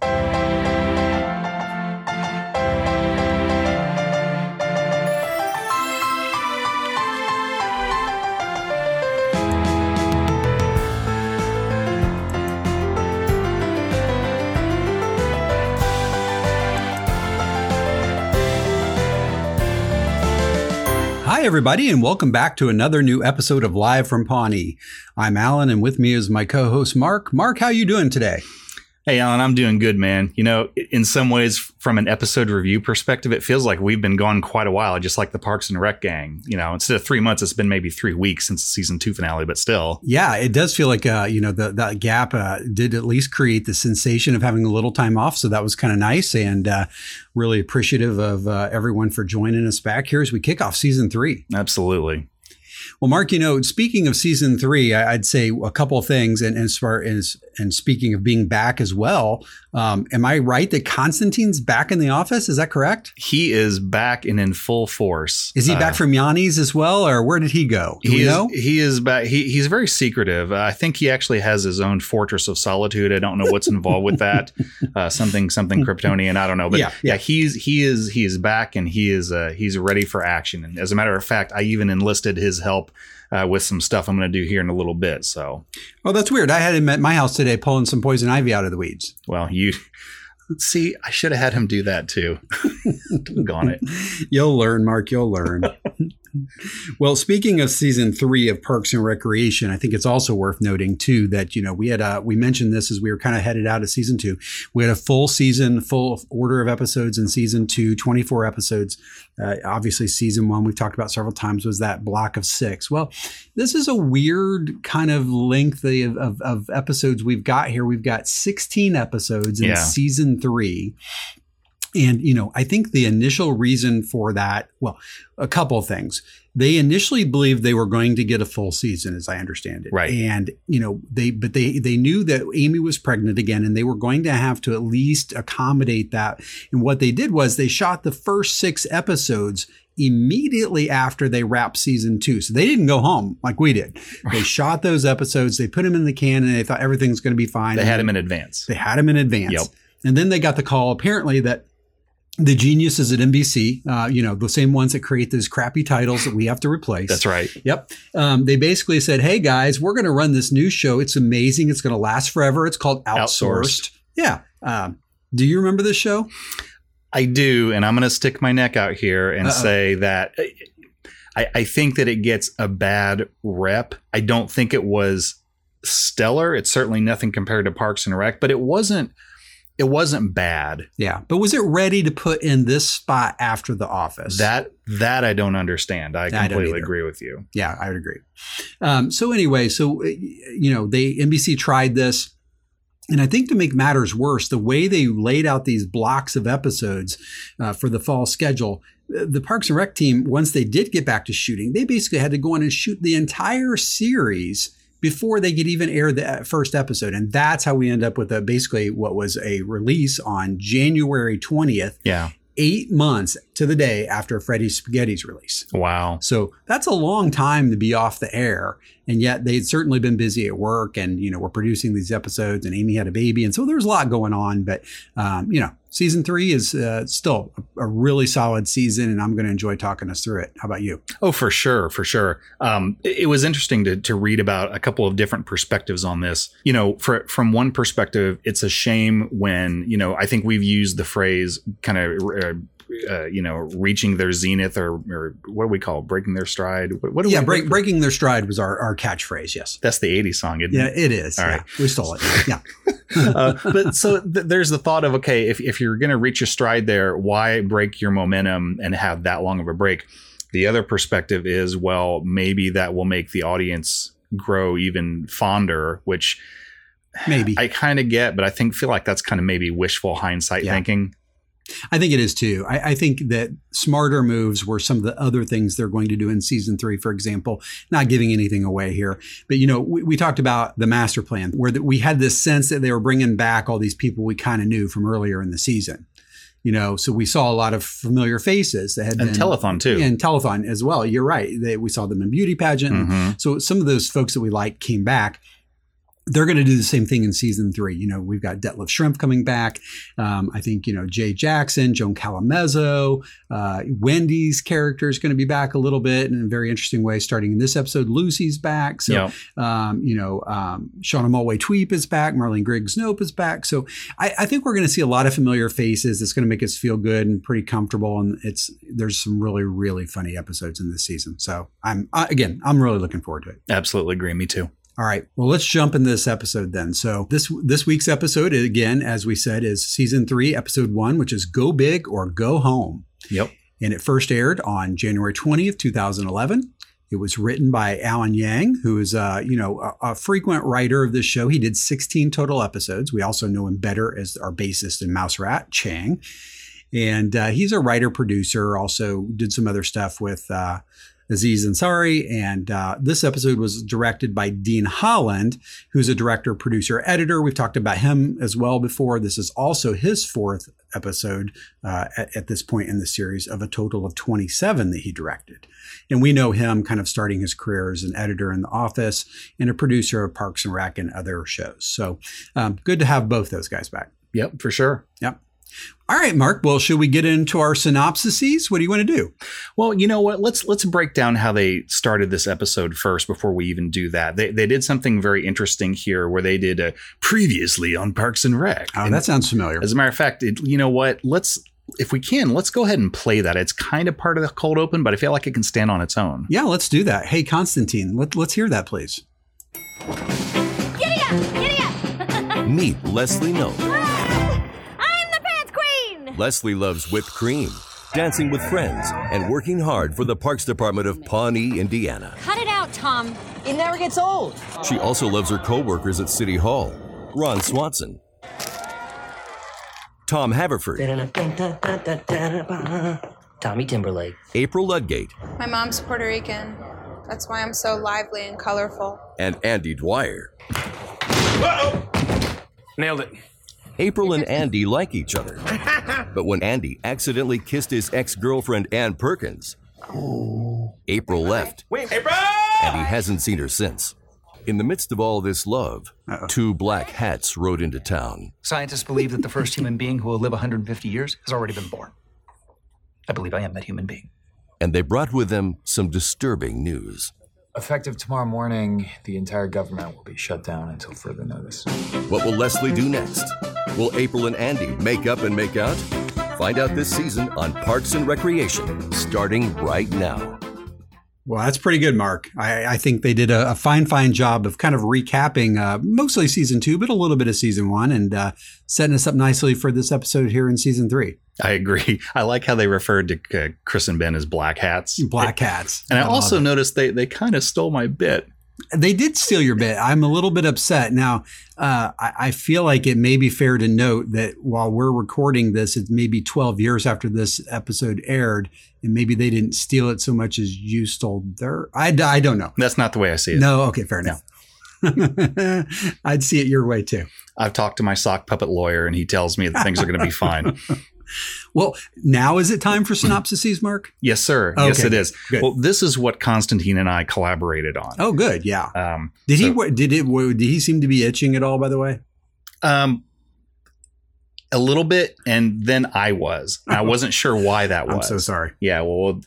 Hi, everybody, and welcome back to another new episode of Live from Pawnee. I'm Alan, and with me is my co-host Mark. Mark, how you doing today? Hey, Alan, I'm doing good, man. You know, in some ways, from an episode review perspective, it feels like we've been gone quite a while, just like the Parks and Rec gang. You know, instead of three months, it's been maybe three weeks since the season two finale, but still. Yeah, it does feel like, uh, you know, the, that gap uh, did at least create the sensation of having a little time off. So that was kind of nice and uh, really appreciative of uh, everyone for joining us back here as we kick off season three. Absolutely. Well, Mark, you know, speaking of season three, I'd say a couple of things, and as far as and speaking of being back as well, um, am I right that Constantine's back in the office? Is that correct? He is back and in full force. Is he back uh, from Yanni's as well, or where did he go? Do he is, know? He is back. He, he's very secretive. Uh, I think he actually has his own fortress of solitude. I don't know what's involved with that. Uh, something something Kryptonian. I don't know, but yeah, yeah, yeah, he's he is he is back and he is uh, he's ready for action. And as a matter of fact, I even enlisted his help uh, with some stuff I'm going to do here in a little bit. So, oh, that's weird. I had him at my house today pulling some poison ivy out of the weeds. Well, you see, I should have had him do that too. Gone it. You'll learn, Mark. You'll learn. Well, speaking of season three of Parks and Recreation, I think it's also worth noting too that you know we had a, we mentioned this as we were kind of headed out of season two. We had a full season, full order of episodes in season two, 24 episodes. Uh, obviously, season one we've talked about several times was that block of six. Well, this is a weird kind of length of, of, of episodes we've got here. We've got 16 episodes in yeah. season three. And, you know, I think the initial reason for that, well, a couple of things. They initially believed they were going to get a full season, as I understand it. Right. And, you know, they, but they, they knew that Amy was pregnant again and they were going to have to at least accommodate that. And what they did was they shot the first six episodes immediately after they wrapped season two. So they didn't go home like we did. They shot those episodes, they put them in the can, and they thought everything's going to be fine. They had them in advance. They had them in advance. Yep. And then they got the call apparently that the geniuses at NBC, uh, you know, the same ones that create those crappy titles that we have to replace. That's right. Yep. Um, they basically said, "Hey guys, we're going to run this new show. It's amazing. It's going to last forever. It's called Outsourced." Outsourced. Yeah. Um, do you remember this show? I do, and I'm going to stick my neck out here and Uh-oh. say that I, I think that it gets a bad rep. I don't think it was stellar. It's certainly nothing compared to Parks and Rec, but it wasn't it wasn't bad. Yeah, but was it ready to put in this spot after The Office? That that I don't understand. I completely I agree with you. Yeah, I would agree. Um, so anyway, so uh, you know, they NBC tried this. And I think to make matters worse, the way they laid out these blocks of episodes uh, for the fall schedule, uh, the Parks and Rec team, once they did get back to shooting, they basically had to go in and shoot the entire series before they could even air the uh, first episode. And that's how we end up with a, basically what was a release on January 20th. Yeah. Eight months to the day after Freddy's Spaghetti's release. Wow. So that's a long time to be off the air. And yet they'd certainly been busy at work and, you know, we're producing these episodes and Amy had a baby. And so there's a lot going on. But, um, you know, season three is uh, still a, a, really solid season, and I'm going to enjoy talking us through it. How about you? Oh, for sure, for sure. Um, it, it, was interesting to, to read about a couple of different perspectives on this. You know, for, from one perspective, it's a shame when you know I think we've used the phrase kind of. Uh, uh, you know, reaching their zenith or, or what do we call it? breaking their stride? What, what do yeah, we, break, breaking their stride was our, our catchphrase. Yes, that's the '80s song. yeah, it, it is. All yeah, right. we stole it. Yeah, uh, but so th- there's the thought of okay, if if you're going to reach a stride there, why break your momentum and have that long of a break? The other perspective is, well, maybe that will make the audience grow even fonder, which maybe I kind of get, but I think feel like that's kind of maybe wishful hindsight yeah. thinking. I think it is too. I, I, think that smarter moves were some of the other things they're going to do in season three, for example, not giving anything away here. But, you know, we, we talked about the master plan where the, we had this sense that they were bringing back all these people we kind of knew from earlier in the season. You know, so we saw a lot of familiar faces that had and been, telethon too, and telethon as well. You're right. They, we saw them in beauty pageant. Mm-hmm. So some of those folks that we liked came back they're going to do the same thing in season three. You know, we've got Detlef Shrimp coming back. Um, I think, you know, Jay Jackson, Joan Callamezzo, uh, Wendy's character is going to be back a little bit in a very interesting way starting in this episode. Lucy's back. So, yeah. um, you know, um, Shauna Malwae-Tweep is back. Marlene Griggs Knope is back. So I, I think we're going to see a lot of familiar faces. It's going to make us feel good and pretty comfortable. And it's, there's some really, really funny episodes in this season. So I'm, uh, again, I'm really looking forward to it. Absolutely agree. Me too. All right. Well, let's jump in this episode then. So this this week's episode, again, as we said, is season three, episode one, which is "Go Big or Go Home." Yep. And it first aired on January twentieth, two thousand eleven. It was written by Alan Yang, who is, uh, you know, a, a, frequent writer of this show. He did 16 total episodes. We also know him better as our bassist in Mouse Rat, Chang. And uh, he's a writer producer. Also did some other stuff with uh, Aziz Ansari. And uh, this episode was directed by Dean Holland, who's a director, producer, editor. We've talked about him as well before. This is also his fourth episode uh, at, at, this point in the series of a total of 27 that he directed. And we know him kind of starting his career as an editor in The Office and a producer of Parks and Rec and other shows. So um, good to have both those guys back. Yep, for sure. Yep. All right, Mark. Well, should we get into our synopsises? What do you want to do? Well, you know what? Let's let's break down how they started this episode first before we even do that. They they did something very interesting here where they did a previously on Parks and Rec. Oh, and that sounds familiar. As a matter of fact, it, you know what? Let's if we can, let's go ahead and play that. It's kind of part of the cold open, but I feel like it can stand on its own. Yeah, let's do that. Hey, Constantine, let, let's hear that, please. Giddy up! Giddy up! Meet Leslie Knope Leslie loves whipped cream, dancing with friends, and working hard for the Parks Department of Pawnee, Indiana. Cut it out, Tom. It never gets old. She also loves her co-workers at City Hall, Ron Swanson, Tom Haverford, Tommy Timberlake, April Ludgate. My mom's Puerto Rican. That's why I'm so lively and colorful. And Andy Dwyer. Uh-oh. Nailed it. April and Andy like each other. But when Andy accidentally kissed his ex girlfriend Ann Perkins, April left. Wait, April! And he hasn't seen her since. In the midst of all this love, Uh-oh. two black hats rode into town. Scientists believe that the first human being who will live 150 years has already been born. I believe I am that human being. And they brought with them some disturbing news. Effective tomorrow morning, the entire government will be shut down until further notice. What will Leslie do next? Will April and Andy make up and make out? Find out this season on Parks and Recreation, starting right now. Well, that's pretty good, Mark. I, I think they did a, a, fine, fine job of kind of recapping uh, mostly season two, but a little bit of season one and uh, setting us up nicely for this episode here in season three. I agree. I like how they referred to uh, Chris and Ben as black hats. Black hats. And I, I also noticed they, they kind of stole my bit. They did steal your bit. I'm a little bit upset. Now, uh, I, I, feel like it may be fair to note that while we're recording this, it's maybe 12 years after this episode aired, and maybe they didn't steal it so much as you stole their. I, I don't know. That's not the way I see it. No, okay, fair enough. I'd see it your way too. I've talked to my sock puppet lawyer, and he tells me that things are going to be fine. Well, now is it time for synopsises, Mark? Yes, sir. Okay, yes, it is. Good. Well, this is what Constantine and I collaborated on. Oh, good. Yeah. Um, did so, he? Did it? Did he seem to be itching at all? By the way. Um, a little bit, and then I was. I wasn't sure why that was. I'm so sorry. Yeah. Well,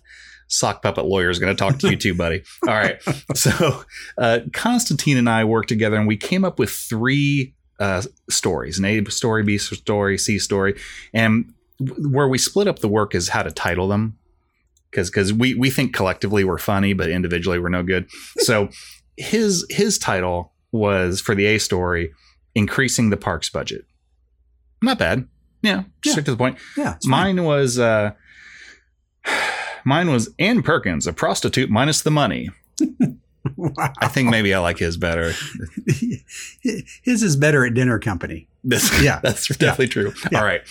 sock puppet lawyer is going to talk to you too, buddy. All right. So, uh, Constantine and I worked together, and we came up with three uh, stories: an A story, B story, C story, and where we split up the work is how to title them because because we we think collectively we're funny but individually we're no good so his his title was for the a story increasing the parks budget not bad yeah, yeah. straight to the point yeah mine fine. was uh mine was ann perkins a prostitute minus the money wow. i think maybe i like his better his is better at dinner company this, yeah that's definitely yeah. true yeah. all right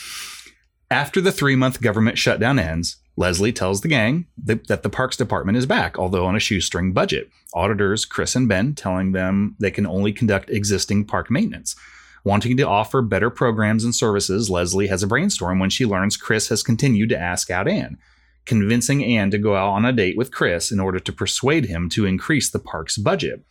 after the three month government shutdown ends, Leslie tells the gang that, the Parks Department is back, although on a shoestring budget. Auditors Chris and Ben telling them they can only conduct existing park maintenance. Wanting to offer better programs and services, Leslie has a brainstorm when she learns Chris has continued to ask out Anne, convincing Anne to go out on a date with Chris in order to persuade him to increase the park's budget.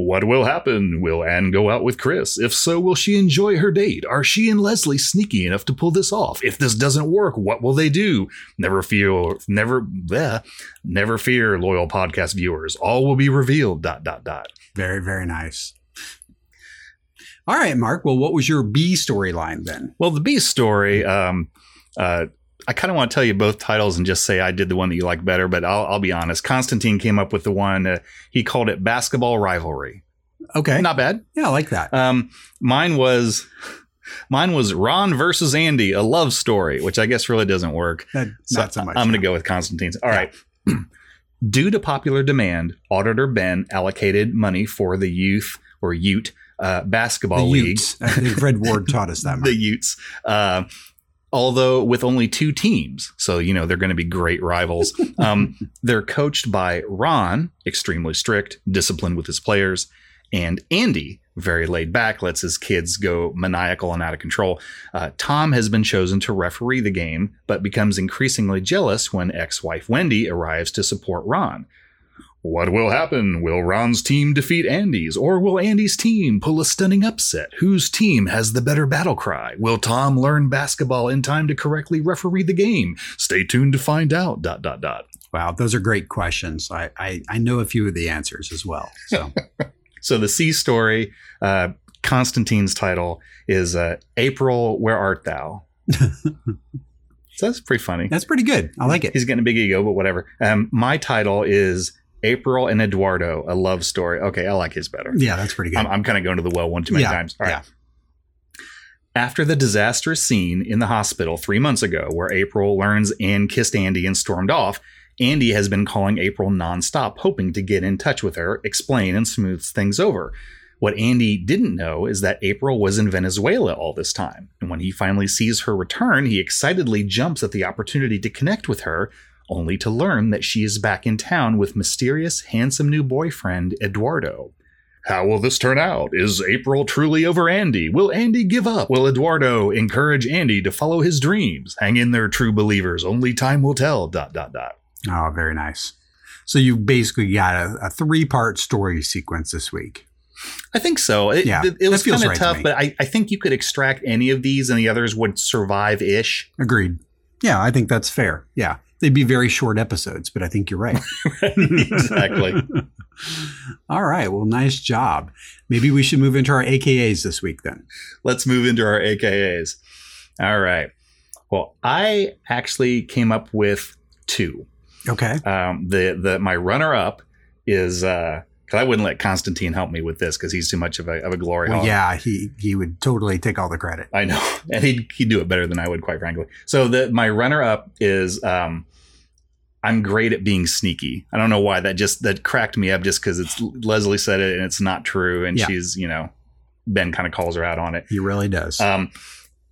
What will happen? Will Anne go out with Chris? If so, will she enjoy her date? Are she and Leslie sneaky enough to pull this off? If this doesn't work, what will they do? Never fear, never, bleh, never fear, loyal podcast viewers. All will be revealed. Dot dot dot. Very very nice. All right, Mark. Well, what was your B storyline then? Well, the B story. Um, uh, I kind of want to tell you both titles and just say I did the one that you like better, but I'll, I'll be honest. Constantine came up with the one, uh, he called it Basketball Rivalry. Okay. Not bad. Yeah, I like that. Um, mine was. Mine was Ron versus Andy, a love story, which I guess really doesn't work. That, So not so much. I'm going to go with Constantine's. All right. Due to popular demand, Auditor Ben allocated money for the youth or Ute uh, the basketball league. Utes. I think Fred Ward taught us that. the Utes. Uh, although with only two teams, so you know they're going to be great rivals. Um, they're coached by Ron, extremely strict, disciplined with his players, and Andy, very laid back, lets his kids go maniacal and out of control. Uh, Tom has been chosen to referee the game, but becomes increasingly jealous when ex-wife Wendy arrives to support Ron. What will happen? Will Ron's team defeat Andy's, or will Andy's team pull a stunning upset? Whose team has the better battle cry? Will Tom learn basketball in time to correctly referee the game? Stay tuned to find out. Dot dot dot. Wow, those are great questions. I, I I know a few of the answers as well. So So the C story, uh, Constantine's title is uh, April. Where art thou? so that's pretty funny. that's pretty good. I like it. He's getting a big ego, but whatever. Um, my title is April and Eduardo, a love story. Okay, I like his better. Yeah, that's pretty good. I'm, I'm kind of going to the well one too many Yeah, times. All right. yeah. After the disastrous scene in the hospital three months ago, where April learns Anne kissed Andy and stormed off, Andy has been calling April nonstop, hoping to get in touch with her, explain, and smooth things over. What Andy didn't know is that April was in Venezuela all this time. And when he finally sees her return, he excitedly jumps at the opportunity to connect with her, only to learn that she is back in town with mysterious, handsome new boyfriend, Eduardo. How will this turn out? Is April truly over Andy? Will Andy give up? Will Eduardo encourage Andy to follow his dreams? Hang in there, true believers. Only time will tell. Dot dot dot. oh, very nice. So you've basically got a, a three part story sequence this week. I think so. It, Yeah, it, it was kind of right tough, me. but I, I think you could extract any of these and the others would survive ish. Agreed. Yeah, I think that's fair. Yeah. They'd be very short episodes, but I think you're right. exactly. All right. Well, nice job. Maybe we should move into our AKAs this week then. Let's move into our AKAs. All right. Well, I actually came up with two. Okay. Um, the the my runner up is uh, because I wouldn't let Constantine help me with this because he's too much of a of a glory Well, hog. yeah, he he would totally take all the credit. I know, and he'd he'd do it better than I would, quite frankly. So the my runner up is um, I'm great at being sneaky. I don't know why that just that cracked me up just because it's Leslie said it and it's not true, and Yeah. she's you know Ben kind of calls her out on it. He really does. Um,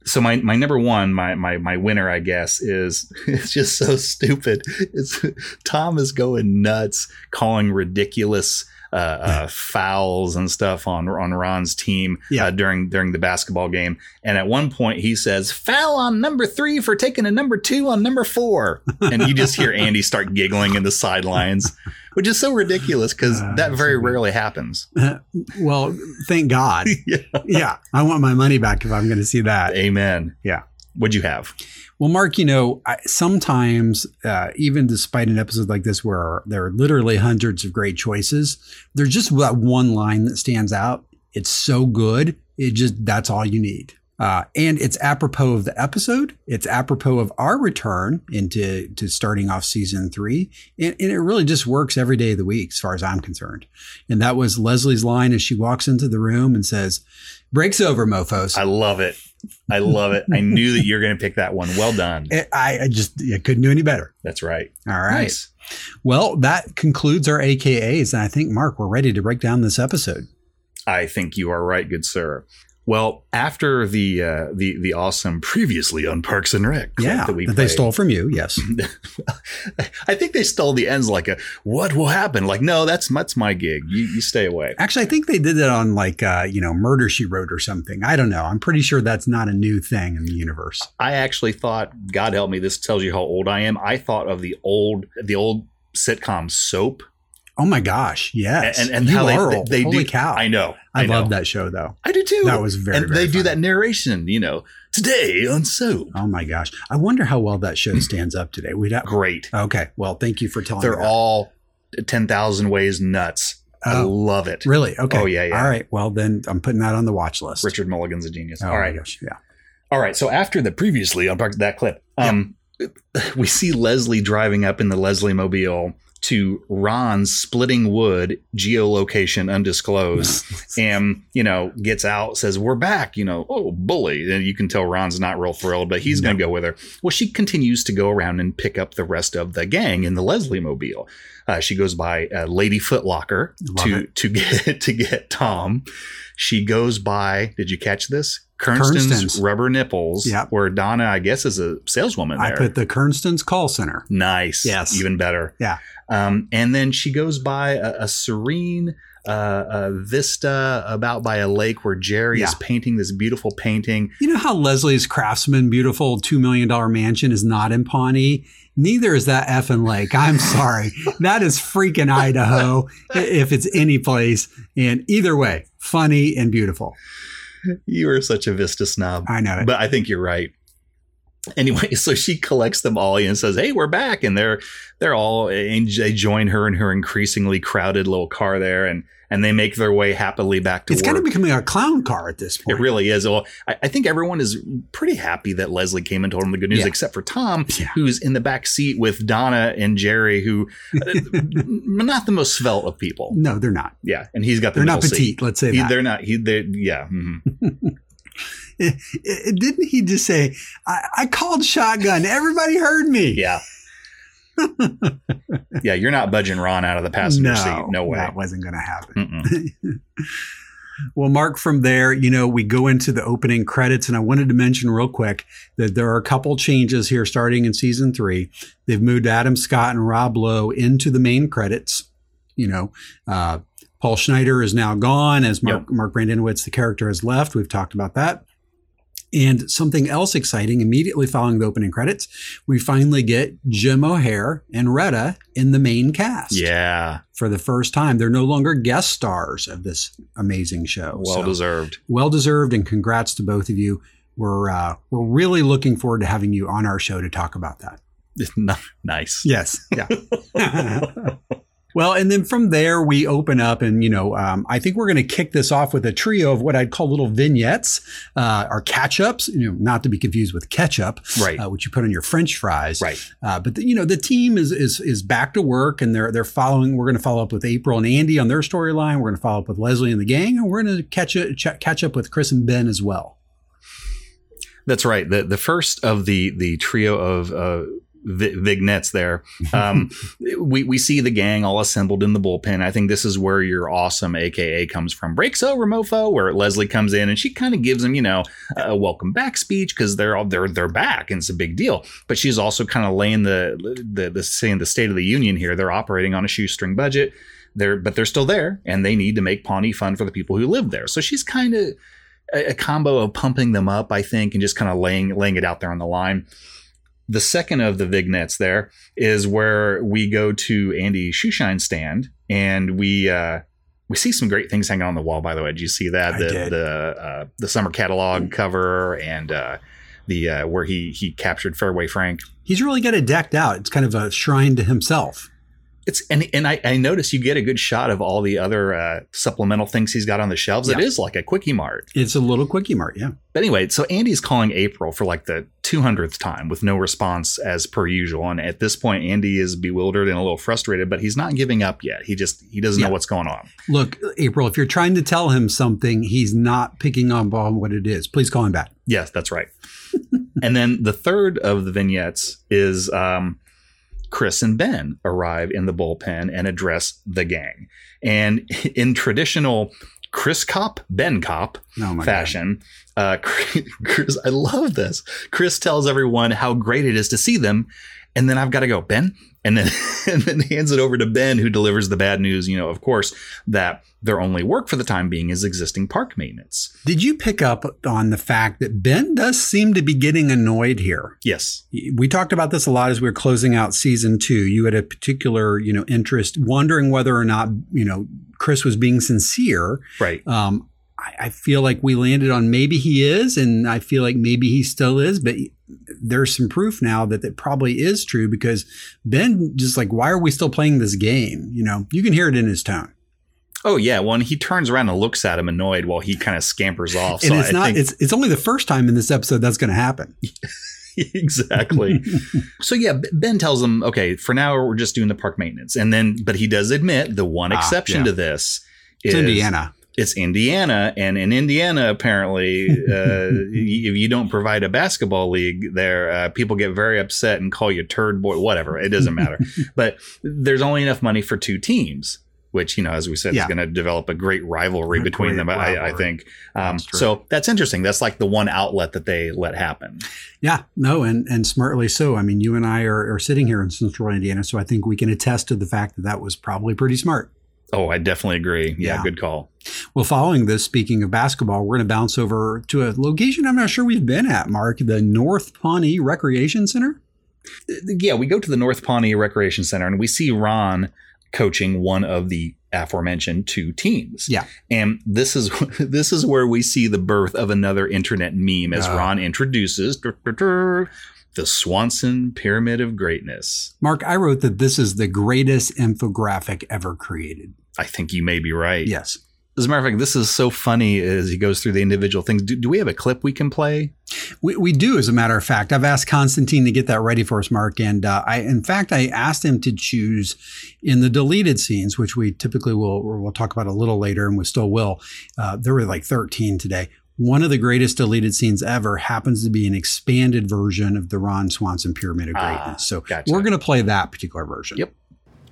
so my my number one, my my my winner, I guess, is it's just so stupid. It's Tom is going nuts, calling ridiculous uh, uh, fouls and stuff on on Ron's team Yeah. uh, during during the basketball game. And at one point, he says, "Foul on number three for taking a number two on number four. And you just hear Andy start giggling in the sidelines, which is so ridiculous because Uh, that very rarely happens. well, thank God. yeah. yeah, I want my money back if I'm going to see that. Amen. Yeah. What'd you have? Well, Mark, you know, I, sometimes, uh, even despite an episode like this where there are literally hundreds of great choices, there's just that one line that stands out. It's so good. It just, that's all you need. Uh, and it's apropos of the episode. It's apropos of our return into to starting off season three. And, and it really just works every day of the week, as far as I'm concerned. And that was Leslie's line as she walks into the room and says, Break's over, mofos. I love it. I love it. I knew that you're going to pick that one. Well done. I, I just I couldn't do any better. That's right. All right. Nice. Well, that concludes our AKAs. And I think, Mark, we're ready to break down this episode. I think you are right, good sir. Well, after the uh, the the awesome previously on Parks and Rec, Yeah. that we That they stole from you. Yes. I think they stole the ends like a what will happen? Like, no, that's that's my gig. You you stay away. Actually, I think they did that on like, uh, you know, Murder She Wrote or something. I don't know. I'm pretty sure that's not a new thing in the universe. I actually thought, God help me, this tells you how old I am. I thought of the old the old sitcom Soap Oh my gosh, yes. And, and you how are they, old. they Holy do. cow. I know. I, I, know. love that show though. I do too. That was very, And very they do that narration, you know, today on soap. Oh my gosh. I wonder how well that show stands up today. We'd have, Great. okay. Well, thank you for telling me. They're that. all 10,000 ways nuts. I Oh. love it. really okay. Oh, yeah, yeah. All right. Well, then I'm putting that on the watch list. Richard Mulligan's a genius. Oh all my gosh. Yeah. All right. So after the previously on that clip, um, we see Leslie driving up in the Leslie Mobile to Ron's splitting wood geolocation undisclosed and you know gets out says we're back you know oh bully and you can tell ron's not real thrilled but he's going to go with her well she continues to go around and pick up the rest of the gang in the leslie mobile uh, she goes by uh, lady footlocker Love to it. to get to get tom she goes by did you catch this Kernston's, Kernston's. rubber nipples Yep. where donna i guess is a saleswoman I put the Kernston's call center. Nice. Yes. Even better. Yeah. Um, and then she goes by a, a serene uh, uh, vista about by a lake where Jerry is painting this beautiful painting. You know how Leslie's Craftsman beautiful $2 million mansion is not in Pawnee? Neither is that effing lake. I'm sorry. that is freaking Idaho if it's any place. And either way, funny and beautiful. You are such a vista snob. I know it. But I think you're right. Anyway, so she collects them all and says, "Hey, we're back!" And they're they're all and they join her in her increasingly crowded little car there, and and they make their way happily back to it's work. kind of becoming a clown car at this point. It really is. Well, I, I think everyone is pretty happy that Leslie came and told them the good news, Yeah. except for Tom, Yeah. who's in the back seat with Donna and Jerry, who uh, not the most svelte of people. No, they're not. Yeah, and he's got the They're not middle seat. petite. Let's say He, that. they're not. He, they, yeah. mhm. Didn't he just say, I, I called shotgun. Everybody heard me. Yeah. yeah, you're not budging Ron out of the passenger no, seat. No way. That wasn't going to happen. Well, Mark, from there, you know, we go into the opening credits, and I wanted to mention real quick that there are a couple changes here starting in season three. They've moved Adam Scott and Rob Lowe into the main credits. You know, uh, Paul Schneider is now gone as Mark, Yep. Mark the character, has left. We've talked about that. And something else exciting immediately following the opening credits, we finally get Jim O'Heir and Retta in the main cast Yeah, for the first time. They're no longer guest stars of this amazing show. well So, deserved. well deserved, and congrats to both of you. We're uh, we're really looking forward to having you on our show to talk about that. nice. Yes, yeah. well, and then from there we open up, and you know, um, I think we're going to kick this off with a trio of what I'd call little vignettes uh, or catch ups. You know, not to be confused with ketchup, Right. Uh, which you put on your French fries, Right. uh, but the, you know the team is is is back to work, and they're they're following. We're going to follow up with April and Andy on their storyline. We're going to follow up with Leslie and the gang, and we're going to catch a, ch- catch up with Chris and Ben as well. That's right. The the first of the the trio of uh, vi- vignettes there. Um, we we see the gang all assembled in the bullpen. I think this is where your awesome AKA comes from. Breaks over, mofo. Where Leslie comes in and she kind of gives them, you know, a welcome back speech because they're all they're they're back and it's a big deal. But she's also kind of laying the the the saying the state of the union here. They're operating on a shoestring budget. They're but they're still there and they need to make Pawnee fun for the people who live there. So she's kind of a, a combo of pumping them up, I think, and just kind of laying laying it out there on the line. The second of the vignettes there is where we go to Andy Shoeshine stand and we uh, we see some great things hanging on the wall. By the way, did you see that I the did. the uh, the summer catalog cover and uh, the uh, where he he captured Fairway Frank? He's really got it decked out. It's kind of a shrine to himself. It's and and I, I noticed you get a good shot of all the other uh, supplemental things he's got on the shelves. It Yeah. is like a quickie mart. It's a little quickie mart, yeah. But anyway, so Andy's calling April for like the 200th time with no response as per usual. And at this point, Andy is bewildered and a little frustrated, but he's not giving up yet. He just, he doesn't Yeah. know what's going on. Look, April, if you're trying to tell him something, he's not picking up on what it is. Please call him back. Yes, that's right. and then the third of the vignettes is um, Chris and Ben arrive in the bullpen and address the gang. And in traditional Chris Cop, Ben Cop Oh fashion, uh, Chris, I love this. Chris tells everyone how great it is to see them. and then I've got to go, Ben, and then and then hands it over to Ben, who delivers the bad news. You know, of course, that their only work for the time being is existing park maintenance. Did you pick up on the fact that Ben does seem to be getting annoyed here? Yes, we talked about this a lot as we were closing out season two. You had a particular, you know, interest, wondering whether or not you know Chris was being sincere. Right. Um, I, I feel like we landed on maybe he is, and I feel like maybe he still is, but there's some proof now that that probably is true because Ben just like, why are we still playing this game? You know, you can hear it in his tone. Oh yeah, well, and he turns around and looks at him annoyed while he kind of scampers off. and it's I not. It's it's only the first time in this episode that's going to happen. exactly. so yeah, Ben tells him, okay, for now we're just doing the park maintenance, and then but he does admit the one ah, exception yeah. to this is it's Indiana. It's Indiana, and in Indiana, apparently, uh, if you don't provide a basketball league there, uh, people get very upset and call you turd boy. Whatever, it doesn't matter. but there's only enough money for two teams which you know, as we said, yeah. is going to develop a great rivalry a between great them. Rivalry. I, I, think. Um, that's so that's interesting. That's like the one outlet that they let happen. Yeah, no, and and smartly so. I mean, you and I are, are sitting here in Central Indiana, so I think we can attest to the fact that that was probably pretty smart. Oh, I definitely agree. Yeah, yeah, good call. Well, following this, speaking of basketball, we're going to bounce over to a location I'm not sure we've been at, Mark, the North Pawnee Recreation Center. Yeah, we go to the North Pawnee Recreation Center and we see Ron coaching one of the aforementioned two teams. Yeah. And this is this is where we see the birth of another internet meme as uh, Ron introduces the Swanson Pyramid of Greatness. Mark, I wrote that this is the greatest infographic ever created. I think you may be right. Yes. As a matter of fact, this is so funny as he goes through the individual things. Do, do, we have a clip we can play? We, we do, as a matter of fact. I've asked Constantine to get that ready for us, Mark. And uh, I, in fact, I asked him to choose in the deleted scenes, which we typically will we'll talk about a little later, and we still will. Uh, there were like 13 today. One of the greatest deleted scenes ever happens to be an expanded version of the Ron Swanson Pyramid of ah, Greatness. Ah, so gotcha. we're going to play that particular version. Yep.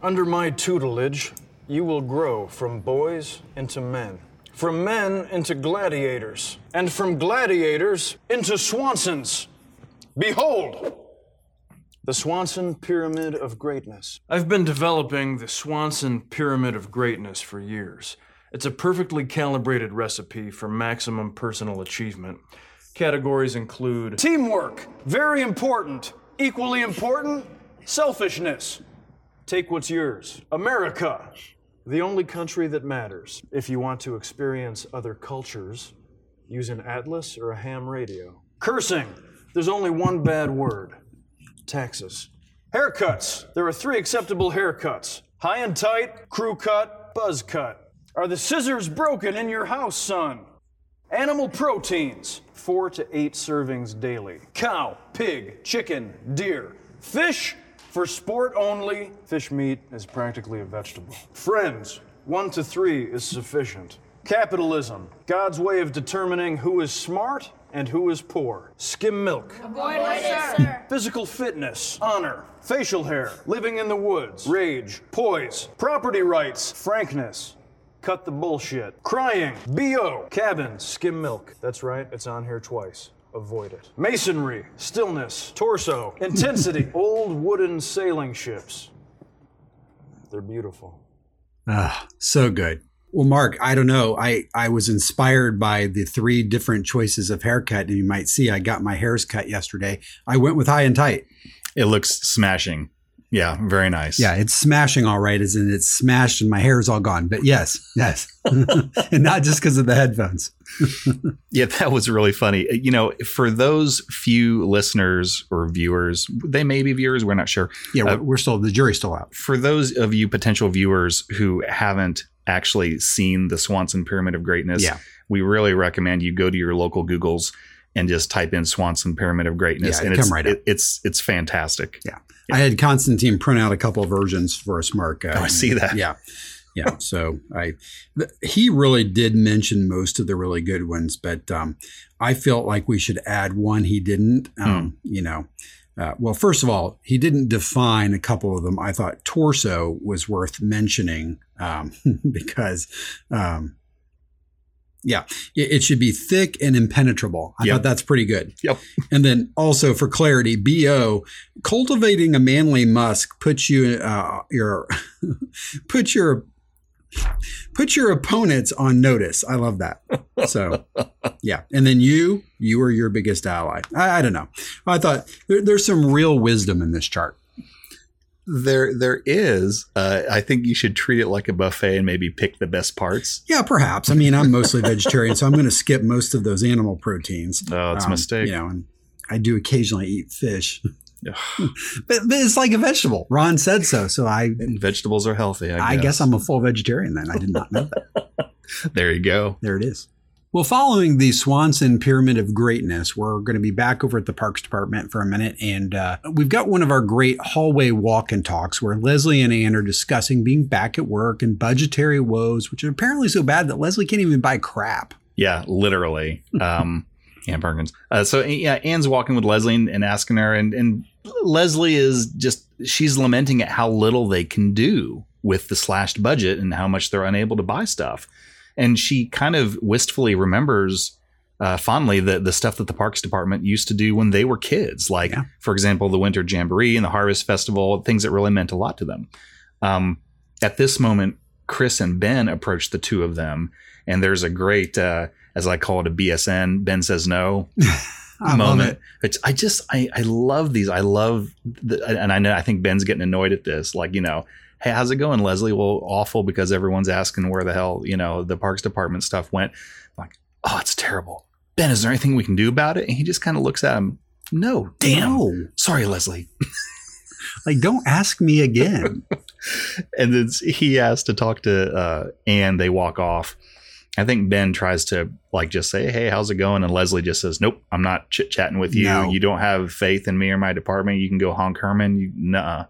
Under my tutelage, you will grow from boys into men, from men into gladiators, and from gladiators into Swansons. Behold, the Swanson Pyramid of Greatness. I've been developing the Swanson Pyramid of Greatness for years. It's a perfectly calibrated recipe for maximum personal achievement. Categories include teamwork, very important, equally important, selfishness. Take what's yours. America, the only country that matters. If you want to experience other cultures, use an atlas or a ham radio. Cursing. There's only one bad word. Taxes. Haircuts. There are three acceptable haircuts. High and tight, crew cut, buzz cut. Are the scissors broken in your house, son? Animal proteins. Four to eight servings daily. Cow, pig, chicken, deer. Fish, for sport only, fish meat is practically a vegetable. Friends, one to three is sufficient. Capitalism, God's way of determining who is smart and who is poor. Skim milk. Avoid it, sir. Physical fitness, honor, facial hair, living in the woods, rage, poise, property rights, frankness. Cut the bullshit. Crying, BO, cabin, skim milk. That's right, it's on here twice avoid it. Masonry, stillness, torso, intensity, old wooden sailing ships. They're beautiful. Ah, so good. Well, Mark, I don't know. I, I was inspired by the three different choices of haircut. And you might see I got my hairs cut yesterday. I went with high and tight. It looks smashing. Yeah, very nice. Yeah, it's smashing all right, as in it's smashed and my hair is all gone. But yes, yes. and not just because of the headphones. yeah, that was really funny. You know, for those few listeners or viewers, they may be viewers, we're not sure. Yeah, uh, we're still, the jury's still out. For those of you potential viewers who haven't actually seen the Swanson Pyramid of Greatness, yeah. we really recommend you go to your local Googles and just type in Swanson Pyramid of Greatness. Yeah, and it's, right it, it's, it's fantastic. Yeah. I had Constantine print out a couple versions for us, Mark. Uh, oh, I see that. Yeah. Yeah. so I, he really did mention most of the really good ones, but um, I felt like we should add one he didn't. Um, mm. You know, uh, well, first of all, he didn't define a couple of them. I thought torso was worth mentioning um, because um, Yeah, it, should be thick and impenetrable. I Yep. thought that's pretty good. Yep. And then also for clarity, bo cultivating a manly musk puts you uh, your put your put your opponents on notice. I love that. So yeah, and then you you are your biggest ally. I, I don't know. I thought there, there's some real wisdom in this chart. There, there is. Uh, I think you should treat it like a buffet and maybe pick the best parts. Yeah, perhaps. I mean, I'm mostly vegetarian, so I'm going to skip most of those animal proteins. Oh, it's a Um, mistake. You know, and I do occasionally eat fish, but, but it's like a vegetable. Ron said so, so I Vegetables are healthy. I, I guess I'm a full vegetarian then. I did not know that. There you go. There it is. Well, following the Swanson Pyramid of Greatness, we're going to be back over at the Parks Department for a minute. And uh, we've got one of our great hallway walk and talks where Leslie and Ann are discussing being back at work and budgetary woes, which are apparently so bad that Leslie can't even buy crap. Yeah, literally. Um, Ann Perkins. Uh, so yeah, Ann's walking with Leslie and, and asking her, and, and Leslie is just she's lamenting at how little they can do with the slashed budget and how much they're unable to buy stuff. And she kind of wistfully remembers uh, fondly the the stuff that the Parks Department used to do when they were kids, like Yeah. for example the Winter Jamboree and the Harvest Festival, things that really meant a lot to them. Um, at this moment, Chris and Ben approach the two of them, and there's a great, uh, as I call it, a BSN. Ben says no I moment. it. I just I I love these. I love, the, and I know I think Ben's getting annoyed at this. Like you know, hey, how's it going, Leslie? Well, awful because everyone's asking where the hell you know the Parks Department stuff went. like, oh, it's terrible. Ben, is there anything we can do about it? And he just kind of looks at him. No, damn. No. Sorry, Leslie. Like, don't ask me again. and then he asks to talk to uh, Anne. They walk off. I think Ben tries to like just say, "Hey, how's it going?" And Leslie just says, "Nope, I'm not chit chatting with you. No. You don't have faith in me or my department. You can go honk Herman. You, nuh